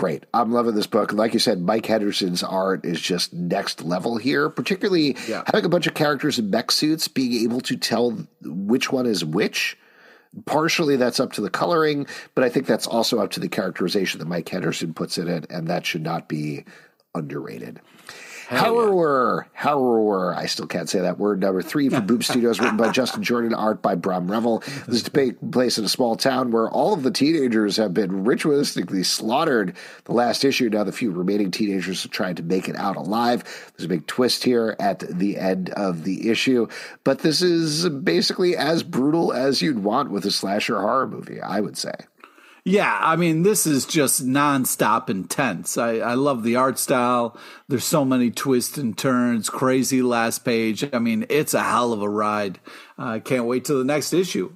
great. I'm loving this book. Like you said, Mike Henderson's art is just next level here, particularly yeah. having a bunch of characters in mech suits, being able to tell which one is which. Partially that's up to the coloring, but I think that's also up to the characterization that Mike Henderson puts in it, and that should not be underrated. Harrower, Harrower. I still can't say that word. Number three from Boom Studios, written by Justin Jordan, art by Brahm Revel. This take place in a small town where all of the teenagers have been ritualistically slaughtered. The last issue, now the few remaining teenagers are trying to make it out alive. There's a big twist here at the end of the issue, but this is basically as brutal as you'd want with a slasher horror movie, I would say. Yeah, I mean, this is just nonstop intense. I, I love the art style. There's so many twists and turns, crazy last page. I mean, it's a hell of a ride. I uh, can't wait till the next issue.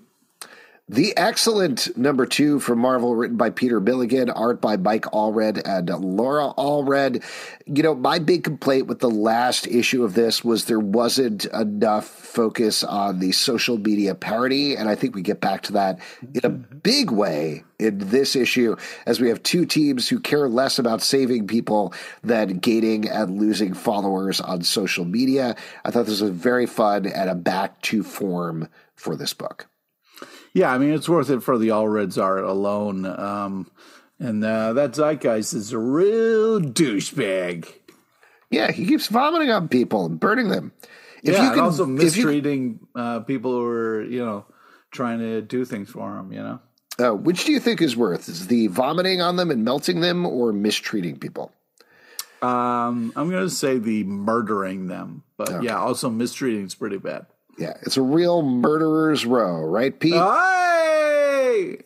The X-Cellent number two from Marvel, written by Peter Milligan, art by Mike Allred and Laura Allred. You know, my big complaint with the last issue of this was there wasn't enough focus on the social media parody, and I think we get back to that in a mm-hmm. big way in this issue as we have two teams who care less about saving people than gaining and losing followers on social media. I thought this was very fun and a back to form for this book. Yeah, I mean it's worth it for the Allreds art alone. Um, and uh, that Zeitgeist is a real douchebag. Yeah, he keeps vomiting on people and burning them. If yeah, you can, and also mistreating you, uh, people who are you know trying to do things for him. You know, uh, which do you think is worth? Is the vomiting on them and melting them, or mistreating people? Um, I'm going to say the murdering them, but okay. yeah, also mistreating is pretty bad. Yeah, it's a real murderer's row, right, Pete? Hey!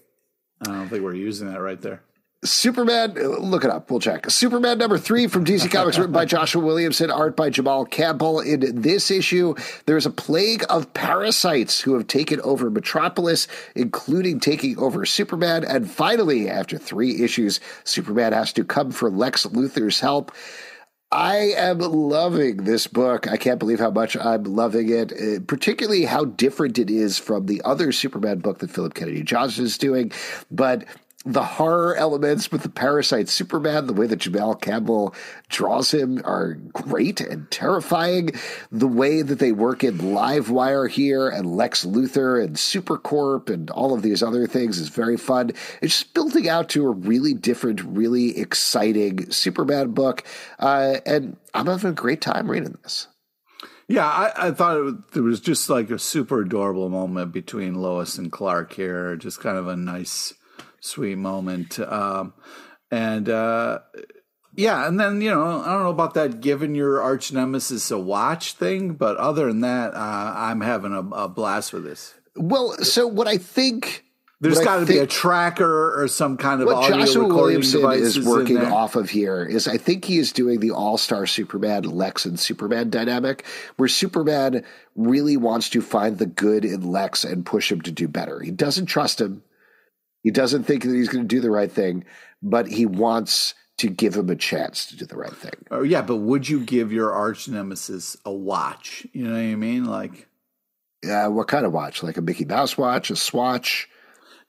I don't think we're using that right there. Superman, uh, look it up. We'll check. Superman number three from DC Comics, written by Joshua Williamson, art by Jamal Campbell. In this issue, there's a plague of parasites who have taken over Metropolis, including taking over Superman. And finally, after three issues, Superman has to come for Lex Luthor's help. I am loving this book. I can't believe how much I'm loving it, uh, particularly how different it is from the other Superman book that Philip Kennedy Johnson is doing. But the horror elements with the parasite Superman, the way that Jamal Campbell draws him are great and terrifying. The way that they work in Livewire here and Lex Luthor and Supercorp and all of these other things is very fun. It's just building out to a really different, really exciting Superman book. Uh, and I'm having a great time reading this. Yeah, I, I thought it was, it was just like a super adorable moment between Lois and Clark here. Just kind of a nice sweet moment. Um, and uh, yeah, and then you know I don't know about that giving your arch nemesis a watch thing, but other than that, uh, I'm having a, a, blast with this. Well, so what I think. There's got to be a tracker or some kind of what audio Joshua recording Williamson device is working off of here is I think he is doing the All Star Superman Lex and Superman dynamic, where Superman really wants to find the good in Lex and push him to do better. He doesn't trust him. He doesn't think that he's going to do the right thing, but he wants to give him a chance to do the right thing. Oh yeah, but would you give your arch nemesis a watch? You know what I mean? Like, yeah, what kind of watch? Like a Mickey Mouse watch, a Swatch?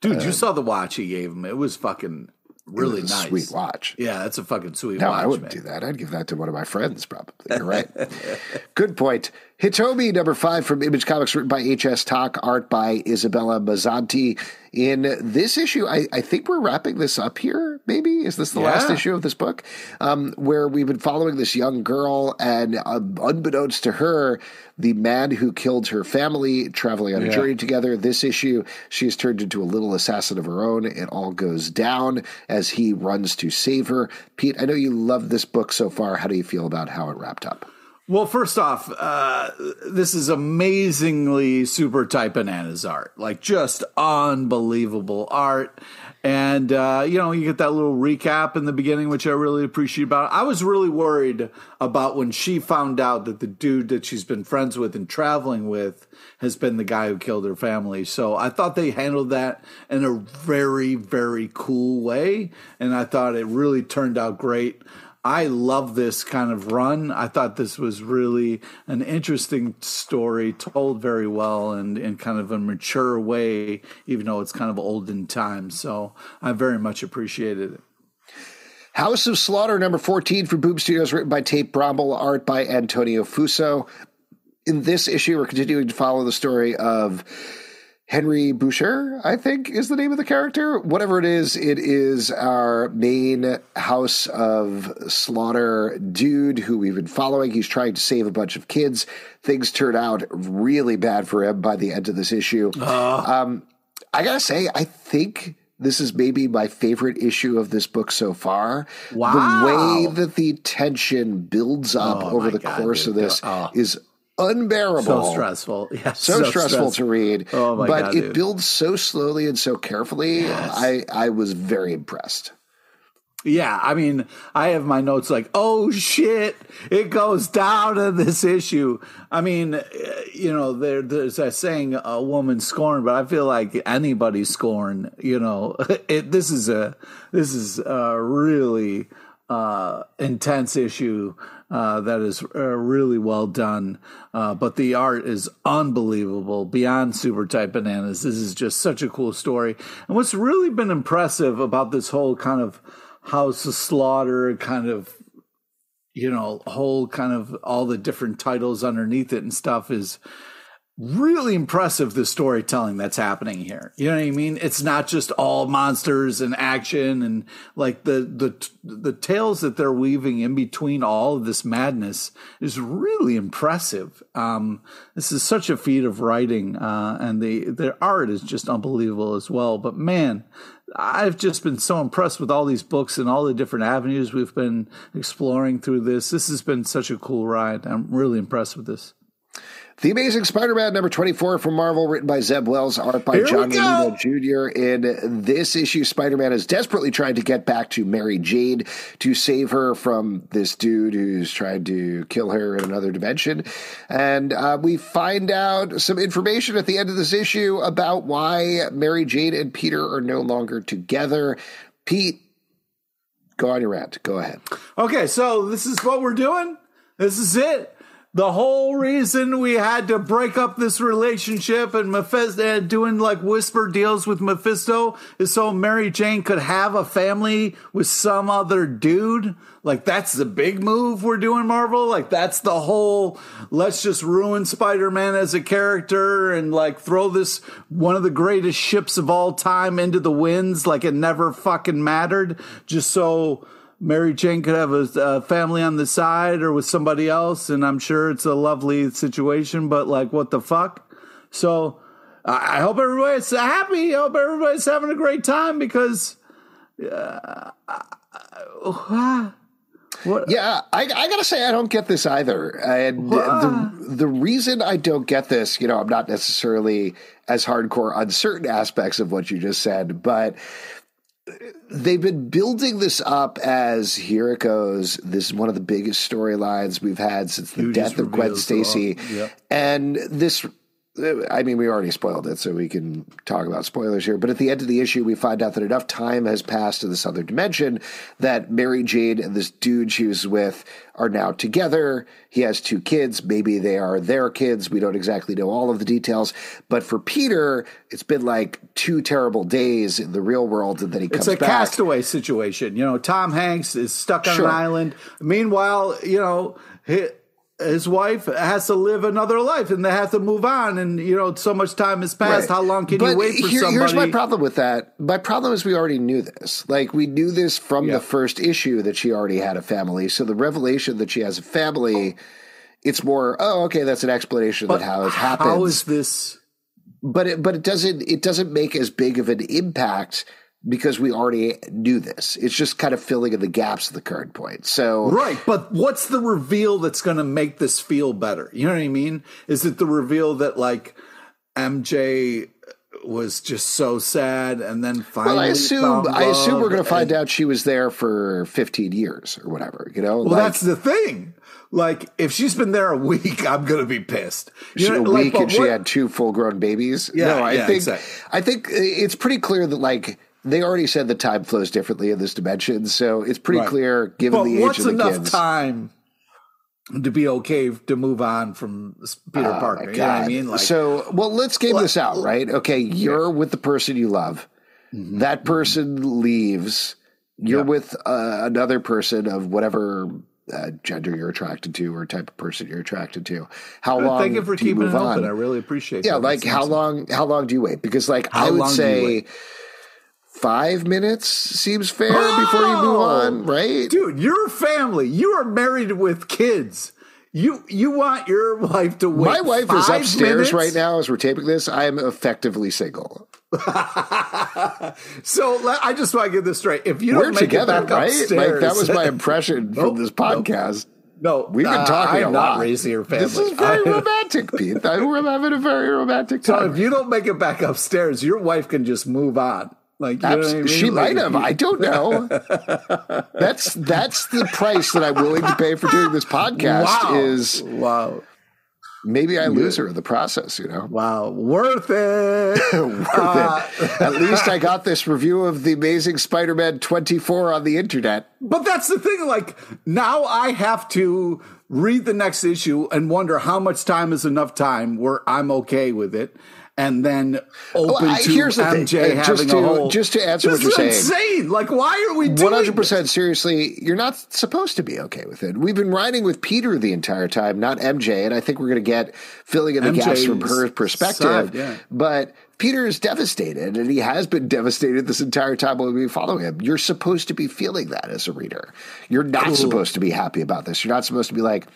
Dude, uh, you saw the watch he gave him. It was fucking really nice. Sweet watch. Yeah, that's a fucking sweet no, watch. I wouldn't man. do that. I'd give that to one of my friends, probably. You're right. Good point. Hitomi number five from Image Comics, written by H.S. Tak, art by Isabella Mazzanti. In this issue, I, I, think we're wrapping this up here. Maybe is this the yeah. last issue of this book, um, where we've been following this young girl, and uh, unbeknownst to her, the man who killed her family, traveling on a yeah. journey together. This issue, she is turned into a little assassin of her own. It all goes down as he runs to save her. Pete, I know you love this book so far. How do you feel about how it wrapped up? Well, first off, uh, this is amazingly super type bananas art, like just unbelievable art. And, uh, you know, you get that little recap in the beginning, which I really appreciate about it. I was really worried about when she found out that the dude that she's been friends with and traveling with has been the guy who killed her family. So I thought they handled that in a very, very cool way. And I thought it really turned out great. I love this kind of run. I thought this was really an interesting story, told very well and in kind of a mature way, even though it's kind of old in time. So I very much appreciated it. House of Slaughter number 14 from Boom Studios, written by Tate Brombal, art by Antonio Fuso. In this issue, we're continuing to follow the story of Henry Boucher, I think is the name of the character. Whatever it is, it is our main house of slaughter dude who we've been following. He's trying to save a bunch of kids. Things turn out really bad for him by the end of this issue. Uh. Um, I gotta say, I think this is maybe my favorite issue of this book so far. Wow. The way that the tension builds up oh, over the God, course dude. of this oh. is unbearable. So stressful. Yeah, so, so stressful, stressful, to read. Oh my but God, it dude. builds so slowly and so carefully. Yes. I, I was very impressed. Yeah, I mean, I have my notes like, oh shit, it goes down in this issue. I mean, uh, you know, there, there's a saying, a woman scorn, but I feel like anybody scorn. You know, it, this is a this is a really uh, intense issue uh, that is uh, really well done. Uh, but the art is unbelievable, beyond super type bananas. This is just such a cool story. And what's really been impressive about this whole kind of House of Slaughter kind of you know whole kind of all the different titles underneath it and stuff is really impressive the storytelling that's happening here. You know what I mean? It's not just all monsters and action and like the the the tales that they're weaving in between all of this madness is really impressive. Um, this is such a feat of writing, uh, and the their art is just unbelievable as well. But man, I've just been so impressed with all these books and all the different avenues we've been exploring through this. This has been such a cool ride. I'm really impressed with this. The Amazing Spider-Man number 24 from Marvel, written by Zeb Wells, art by Here John. Romita Jr. In this issue, Spider-Man is desperately trying to get back to Mary Jane to save her from this dude who's trying to kill her in another dimension. And uh, we find out some information at the end of this issue about why Mary Jane and Peter are no longer together. Pete, go on your rant. Go ahead. Okay, so this is what we're doing. This is it. The whole reason we had to break up this relationship and Mephisto and doing like whisper deals with Mephisto is so Mary Jane could have a family with some other dude. Like that's the big move we're doing, Marvel. Like that's the whole let's just ruin Spider-Man as a character and like throw this one of the greatest ships of all time into the winds like it never fucking mattered just so Mary Jane could have a, a family on the side or with somebody else, and I'm sure it's a lovely situation. But like, what the fuck? So I I hope everybody's happy. I hope everybody's having a great time because. Uh, what? Yeah, I, I gotta say I don't get this either, and the the reason I don't get this, you know, I'm not necessarily as hardcore on certain aspects of what you just said, but they've been building this up as here it goes. This is one of the biggest storylines we've had since the death of Gwen Stacy, yep. and this. I mean, we already spoiled it, so we can talk about spoilers here. But at the end of the issue, we find out that enough time has passed in this other dimension that Mary Jane and this dude she was with are now together. He has two kids. Maybe they are their kids. We don't exactly know all of the details. But for Peter, it's been like two terrible days in the real world, and then he comes It's a back. castaway situation. You know, Tom Hanks is stuck on Sure. an island. Meanwhile, you know, his, his wife has to live another life and they have to move on. And, you know, so much time has passed. Right. How long can But you wait for here- somebody? Here's my problem with that. My problem is we already knew this. Like we knew this from Yeah. the first issue that she already had a family. So the revelation that she has a family, it's more, oh, okay, that's an explanation But that how it happens. How is this? but it but it doesn't it doesn't make as big of an impact because we already knew this. It's just kind of filling in the gaps at the current point. So Right, but what's the reveal that's going to make this feel better? You know what I mean? Is it the reveal that like MJ was just so sad and then finally? well, I assume I assume we're going to find out she was there for 15 years or whatever. You know, Well, like, that's the thing. Like, if she's been there a week, I'm going to be pissed. You she, know, a like, week and she had two full grown babies. Yeah, no, I yeah, think exactly. I think uh, it's pretty clear that like they already said the time flows differently in this dimension, so it's pretty Right. clear given But the age of the enough kids. time to be okay to move on from Peter Oh, Parker? You know what I mean? Like, so, well, let's game Well, this out, right? Okay, you're with the person you love. Mm-hmm. That person leaves. You're with uh, another person of whatever uh, gender you're attracted to or type of person you're attracted to. How long? thank you for you keeping move it open. on? I really appreciate. Yeah, that. like That's how awesome. long? How long do you wait? Because like How I would you say. Five minutes seems fair before you move Oh! on, right? dude? You're a family. You are married with kids. You you want your wife to wait? My wife is upstairs minutes? right now as we're taping this. I am effectively single. So let- I just want to get this straight. If you don't We're make together, it back right? upstairs, Like that was my impression Nope, from this nope. podcast. no. We've been uh, talking I'm a not lot. raising your family. This is very romantic, Pete. I'm having a very romantic So time. if you don't make it back upstairs, your wife can just move on. Like you know I mean? She Like, might have. I don't know. that's that's the price that I'm willing to pay for doing this podcast. Wow. Is wow, maybe I lose her in the process. You know, wow, worth it. worth Uh, it. At least I got this review of the Amazing Spider-Man 24 on the internet. But that's the thing. Like now, I have to read the next issue and wonder how much time is enough time where I'm okay with it, and then open I- to here's the thing. MJ having just a to- whole. just to answer what you're is saying. insane. Like, why are we doing One hundred percent seriously, you're not supposed to be okay with it. We've been riding with Peter the entire time, not MJ, and I think we're going to get filling in the gaps from her perspective. side, yeah. But Peter is devastated, and he has been devastated this entire time while we follow him. You're supposed to be feeling that as a reader. You're not supposed to be happy about this. You're not supposed to be like,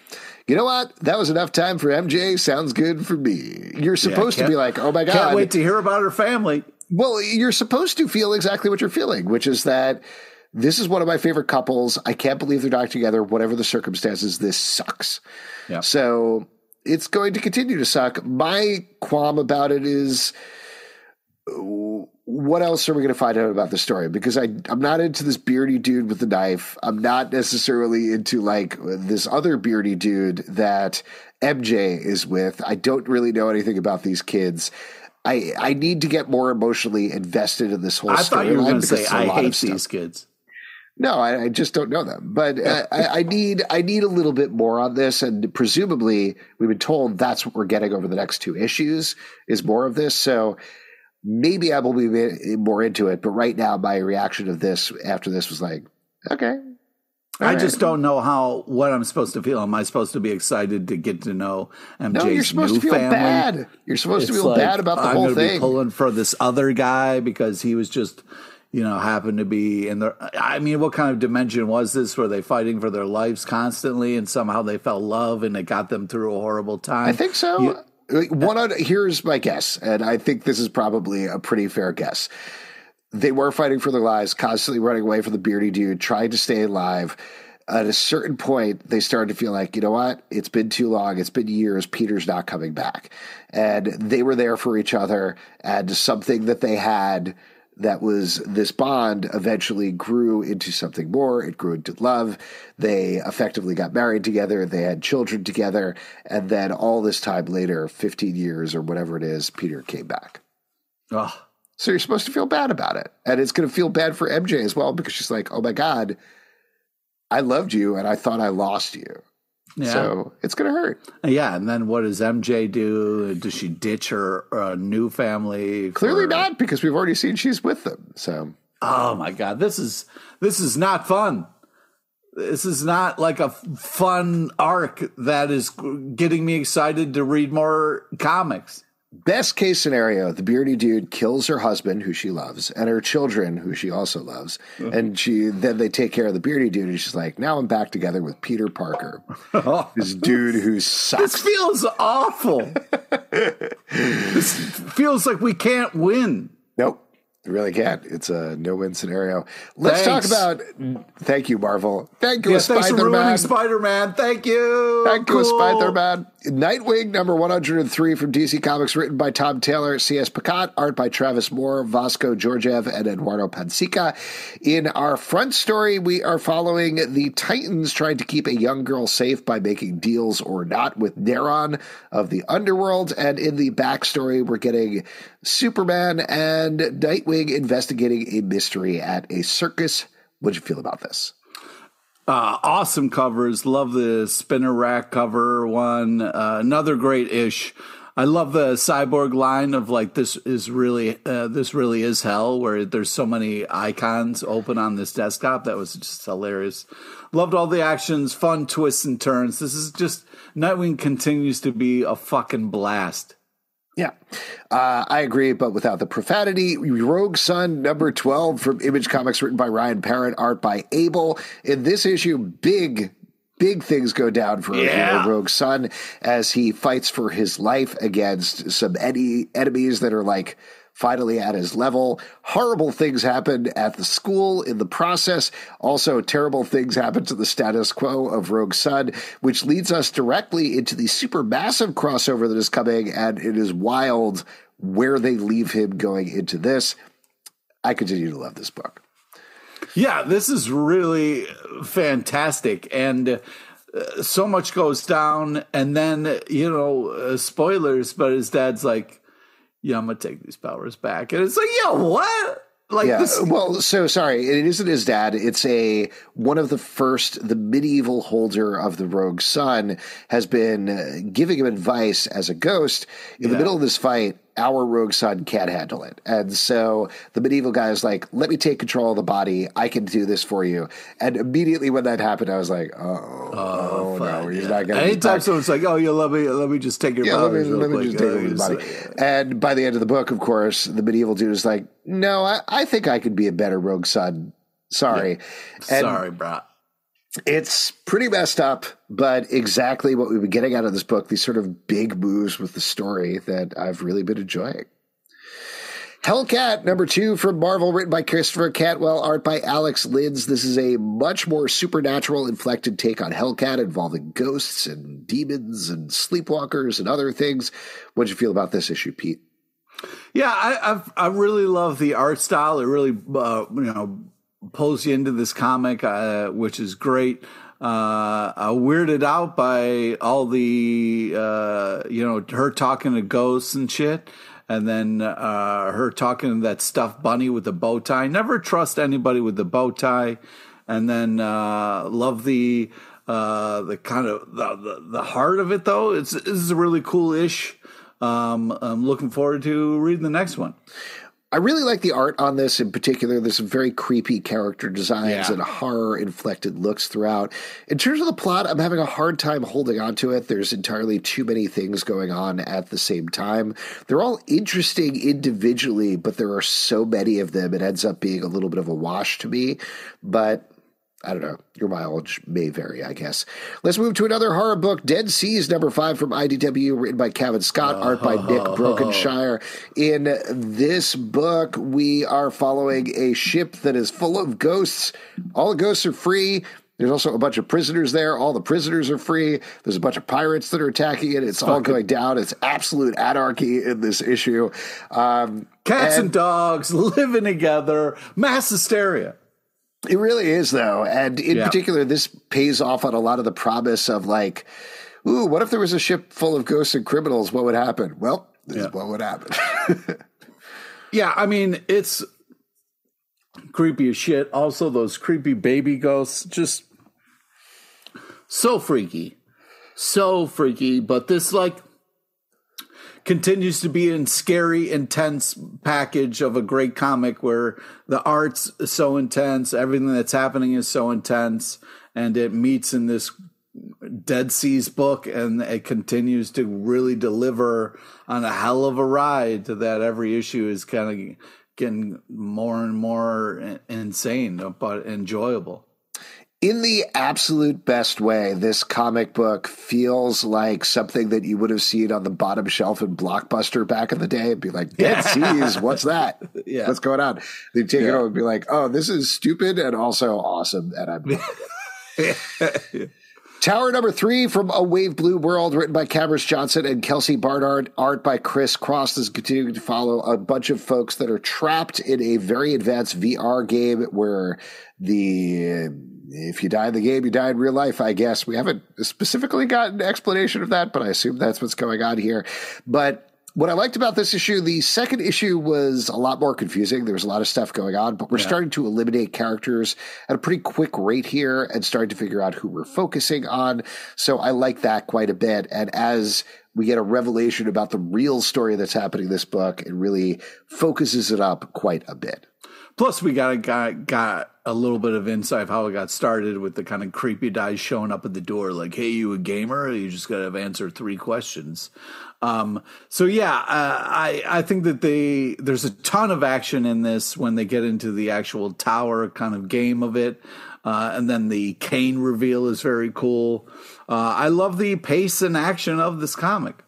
you know what? That was enough time for MJ. Sounds good for me. You're supposed to be like, oh my god, Can't wait to hear about her family. well, you're supposed to feel exactly what you're feeling, which is that this is one of my favorite couples. I can't believe they're not together. Whatever the circumstances, this sucks. Yeah. So it's going to continue to suck. My qualm about it is what else are we going to find out about the story? Because I, I'm not into this beardy dude with the knife. I'm not necessarily into like this other beardy dude that MJ is with. I don't really know anything about these kids. I, I need to get more emotionally invested in this whole story. I thought you were going to say, I hate these kids. No, I, I just don't know them. But uh, I, I need I need a little bit more on this, and presumably we've been told that's what we're getting over the next two issues is more of this. So maybe I will be more into it. But right now, my reaction of this after this was like, okay. I All just don't know how what I'm supposed to feel. Am I supposed to be excited to get to know MJ's No, you're supposed new to feel family? bad. You're supposed to It's feel like, bad about the I'm whole thing. Be pulling for this other guy because he was just, you know, happened to be in the. I mean, what kind of dimension was this? Were they fighting for their lives constantly, and somehow they felt love, and it got them through a horrible time? I think so. You- One on, here's my guess, and I think this is probably a pretty fair guess. They were fighting for their lives, constantly running away from the beardy dude, trying to stay alive. At a certain point, they started to feel like, you know what? It's been too long. It's been years. Peter's not coming back. And they were there for each other. And something that they had that was this bond eventually grew into something more. It grew into love. They effectively got married together. They had children together. And then all this time later, 15 years or whatever it is, Peter came back. Ugh. So you're supposed to feel bad about it. And it's going to feel bad for MJ as well because she's like, oh my God, I loved you and I thought I lost you. Yeah, So it's going to hurt. yeah. And then what does MJ do? Does she ditch her uh, new family? Clearly not because we've already seen she's with them. So Oh my god, this is this is not fun. This is not like a f- fun arc that is getting me excited to read more comics. Best case scenario, the beardy dude kills her husband, who she loves, and her children, who she also loves. Uh-huh. And she then they take care of the beardy dude, and she's like, now I'm back together with Peter Parker, this dude who sucks." This feels awful. this feels like we can't win. Nope. You really can't. It's a no-win scenario. Let's Thanks. talk about. Thank you, Marvel. Thank you, Yeah, thanks for Spider ruining Man. Spider Man. Thank you. Thank you, Spider Man. Nightwing number 103 from DC Comics, written by Tom Taylor, C.S. Pacat, art by Travis Moore, Vasco Georgiev, and Eduardo Pansica. In our front story, we are following the Titans trying to keep a young girl safe by making deals or not with Neron of the underworld. And in the backstory, we're getting Superman and Nightwing investigating a mystery at a circus. What'd you feel about this? Uh, awesome covers. Love the spinner rack cover one. Uh, another great ish. I love the cyborg line of like this is really uh, this really is hell where there's so many icons open on this desktop that was just hilarious. Loved all the actions, fun twists and turns. This is just Nightwing continues to be a fucking blast. Yeah, uh, I agree, but without the profanity. Rogue Sun number 12 from Image Comics, written by Ryan Parrott, art by Abel. In this issue, big, big things go down for Yeah. Rogue Sun as he fights for his life against some eni- enemies that are like finally at his level. Horrible things happen at the school in the process. Also, terrible things happen to the status quo of Rogue Sun, which leads us directly into the supermassive crossover that is coming, and it is wild where they leave him going into this. I continue to love this book. Yeah, this is really fantastic. And uh, so much goes down. And then, you know, uh, spoilers, but his dad's like, yeah, I'm to take these powers back. And it's like, yo, what? Like Yeah. this. Well, so sorry. It isn't his dad. It's a one of the first. The medieval holder of the Rogue Sun has been uh, giving him advice as a ghost. In the middle of this fight, our Rogue Sun can't handle it, and so the medieval guy is like, "Let me take control of the body. I can do this for you." And immediately when that happened, I was like, "Oh, oh, no, he's not going to." Anytime someone's like, oh, yeah, let me, let me just take your Yeah, let me, let me just take Uh, the it's body. like- And by the end of the book, of course, the medieval dude is like, "No, I, I think I could be a better Rogue Sun." Sorry, and Sorry, bro. It's pretty messed up, but exactly what we've been getting out of this book. These sort of big moves with the story that I've really been enjoying. Hellcat, number two from Marvel, written by Christopher Cantwell, art by Alex Lins. This is a much more supernatural inflected take on Hellcat involving ghosts and demons and sleepwalkers and other things. What'd you feel about this issue, Pete? Yeah, I I've, i really love the art style. It really uh, you know pulls you into this comic, uh, which is great. Uh, weirded out by all the uh, you know her talking to ghosts and shit and then uh, her talking to that stuffed bunny with the bow tie. Never trust anybody with the bow tie. And then uh, love the uh, the kind of the, the, the heart of it though. It's this is really cool ish. Um, I'm looking forward to reading the next one. I really like the art on this in particular. There's some very creepy character designs yeah. and horror inflected looks throughout. In terms of the plot, I'm having a hard time holding on to it. There's entirely too many things going on at the same time. They're all interesting individually, but there are so many of them, it ends up being a little bit of a wash to me. But I don't know. Your mileage may vary, I guess. Let's move to another horror book, Dead Seas, number five from IDW, written by Cavan Scott, art by Nick Brokenshire. In this book, we are following a ship that is full of ghosts. All the ghosts are free. There's also a bunch of prisoners there. All the prisoners are free. There's a bunch of pirates that are attacking it. It's all going down. It's absolute anarchy in this issue. Um, Cats and, and dogs living together, mass hysteria. It really is, though. And in yeah. particular, this pays off on a lot of the promise of like, ooh, what if there was a ship full of ghosts and criminals? What would happen? Well, this yeah. is what would happen. yeah, I mean, it's creepy as shit. Also, those creepy baby ghosts, just so freaky. So freaky. But this, like, continues to be in scary, intense package of a great comic where the art's so intense, everything that's happening is so intense, and it meets in this Dead Seas book, and it continues to really deliver on a hell of a ride to that every issue is kind of getting more and more insane, but enjoyable in the absolute best way, this comic book feels like something that you would have seen on the bottom shelf in Blockbuster back in the day. It'd be like, Dead Seas, what's that? Yeah. What's going on? They take yeah. it over and be like, oh, this is stupid and also awesome. And I'm. Tower number three from A Wave Blue World, written by Camrus Johnson and Kelsey Barnard, art by Chris Cross, is continuing to follow a bunch of folks that are trapped in a very advanced VR game where the if you die in the game, you die in real life, I guess. We haven't specifically gotten an explanation of that, but I assume that's what's going on here. But what I liked about this issue, the second issue was a lot more confusing. There was a lot of stuff going on, but we're yeah. starting to eliminate characters at a pretty quick rate here and starting to figure out who we're focusing on. So I like that quite a bit. And as we get a revelation about the real story that's happening in this book, it really focuses it up quite a bit. Plus, we got got got a little bit of insight of how it got started with the kind of creepy guys showing up at the door, like, "Hey, you a gamer? You just got to answer three questions." Um, so yeah, uh, I I think that they there's a ton of action in this when they get into the actual tower kind of game of it, uh, and then the Kane reveal is very cool. Uh, I love the pace and action of this comic.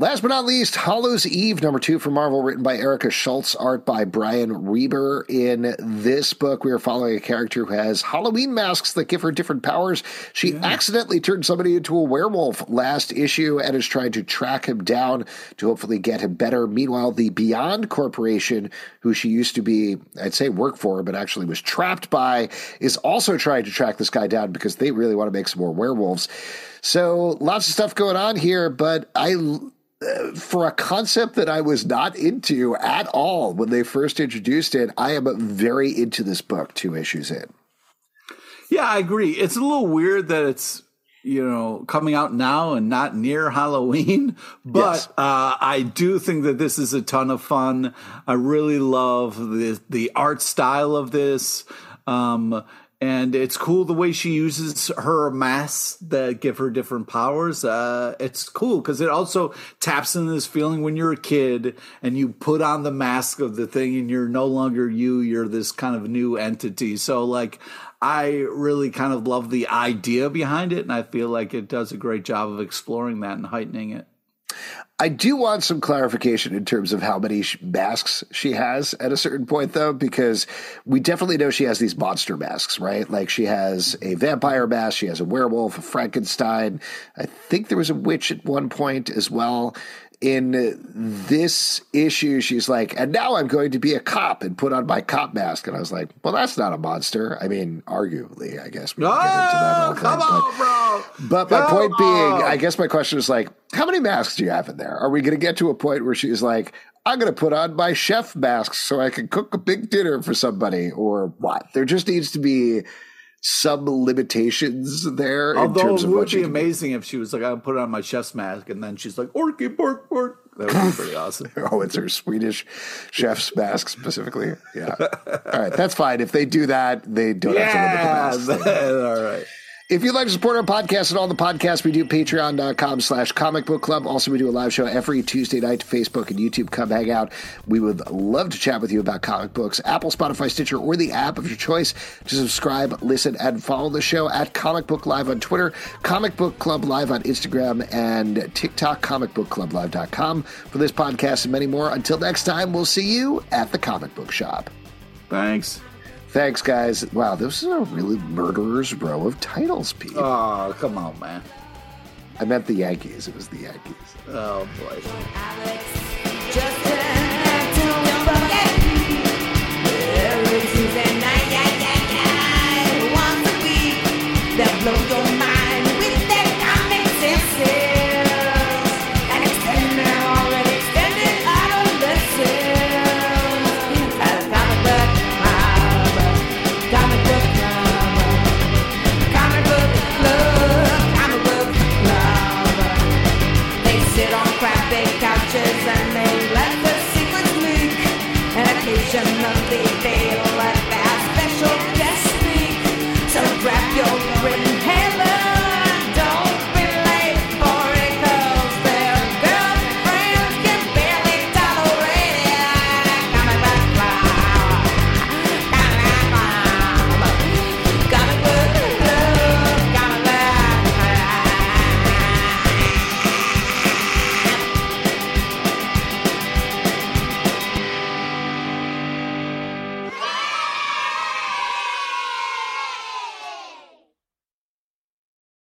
Last but not least, Hallows Eve, number two from Marvel, written by Erica Schultz, art by Brian Reber. In this book, we are following a character who has Halloween masks that give her different powers. She yeah. accidentally turned somebody into a werewolf last issue and is trying to track him down to hopefully get him better. Meanwhile, the Beyond Corporation, who she used to be, I'd say work for, but actually was trapped by, is also trying to track this guy down because they really want to make some more werewolves. So lots of stuff going on here, but I for a concept that I was not into at all when they first introduced it, I am very into this book two issues in. Yeah, I agree. It's a little weird that it's you know coming out now and not near Halloween, but yes. uh, I do think that this is a ton of fun. I really love the the art style of this. Um, and it's cool the way she uses her masks that give her different powers. Uh, it's cool because it also taps into this feeling when you're a kid and you put on the mask of the thing and you're no longer you, you're this kind of new entity. So, like, I really kind of love the idea behind it, and I feel like it does a great job of exploring that and heightening it. I do want some clarification in terms of how many masks she has at a certain point, though, because we definitely know she has these monster masks, right? Like she has a vampire mask, she has a werewolf, a Frankenstein. I think there was a witch at one point as well in this issue, she's like, and now I'm going to be a cop and put on my cop mask. And I was like, well, that's not a monster. I mean, arguably, I guess we can oh, get into that ah, all come time, on, bro. But my point being, I guess my question is like, how many masks do you have in there? Are we going to get to a point where she's like, I'm going to put on my chef mask so I can cook a big dinner for somebody or what? There just needs to be some limitations there. Although in terms it would be amazing if she was like, "I'll put it on my chef's mask, and then she's like, Orky, bork, bork. That would be pretty awesome. Oh, it's her Swedish chef's mask specifically. Yeah. All right, that's fine. If they do that, they don't yeah, have to limit the masks. all right. If you'd like to support our podcast and all the podcasts we do, patreon.com slash comic book club. Also, we do a live show every Tuesday night to Facebook and YouTube. Come hang out. We would love to chat with you about comic books. Apple, Spotify, Stitcher, or the app of your choice to subscribe, listen, and follow the show at Comic Book Live on Twitter, Comic Book Club Live on Instagram, and TikTok, comicbookclublive.com for this podcast and many more. Until next time, we'll see you at the comic book shop. Thanks. Thanks, guys. Wow, this is a really murderer's row of titles, Pete. Oh, come on, man. I meant the Yankees. It was the Yankees. Oh, boy. Alex,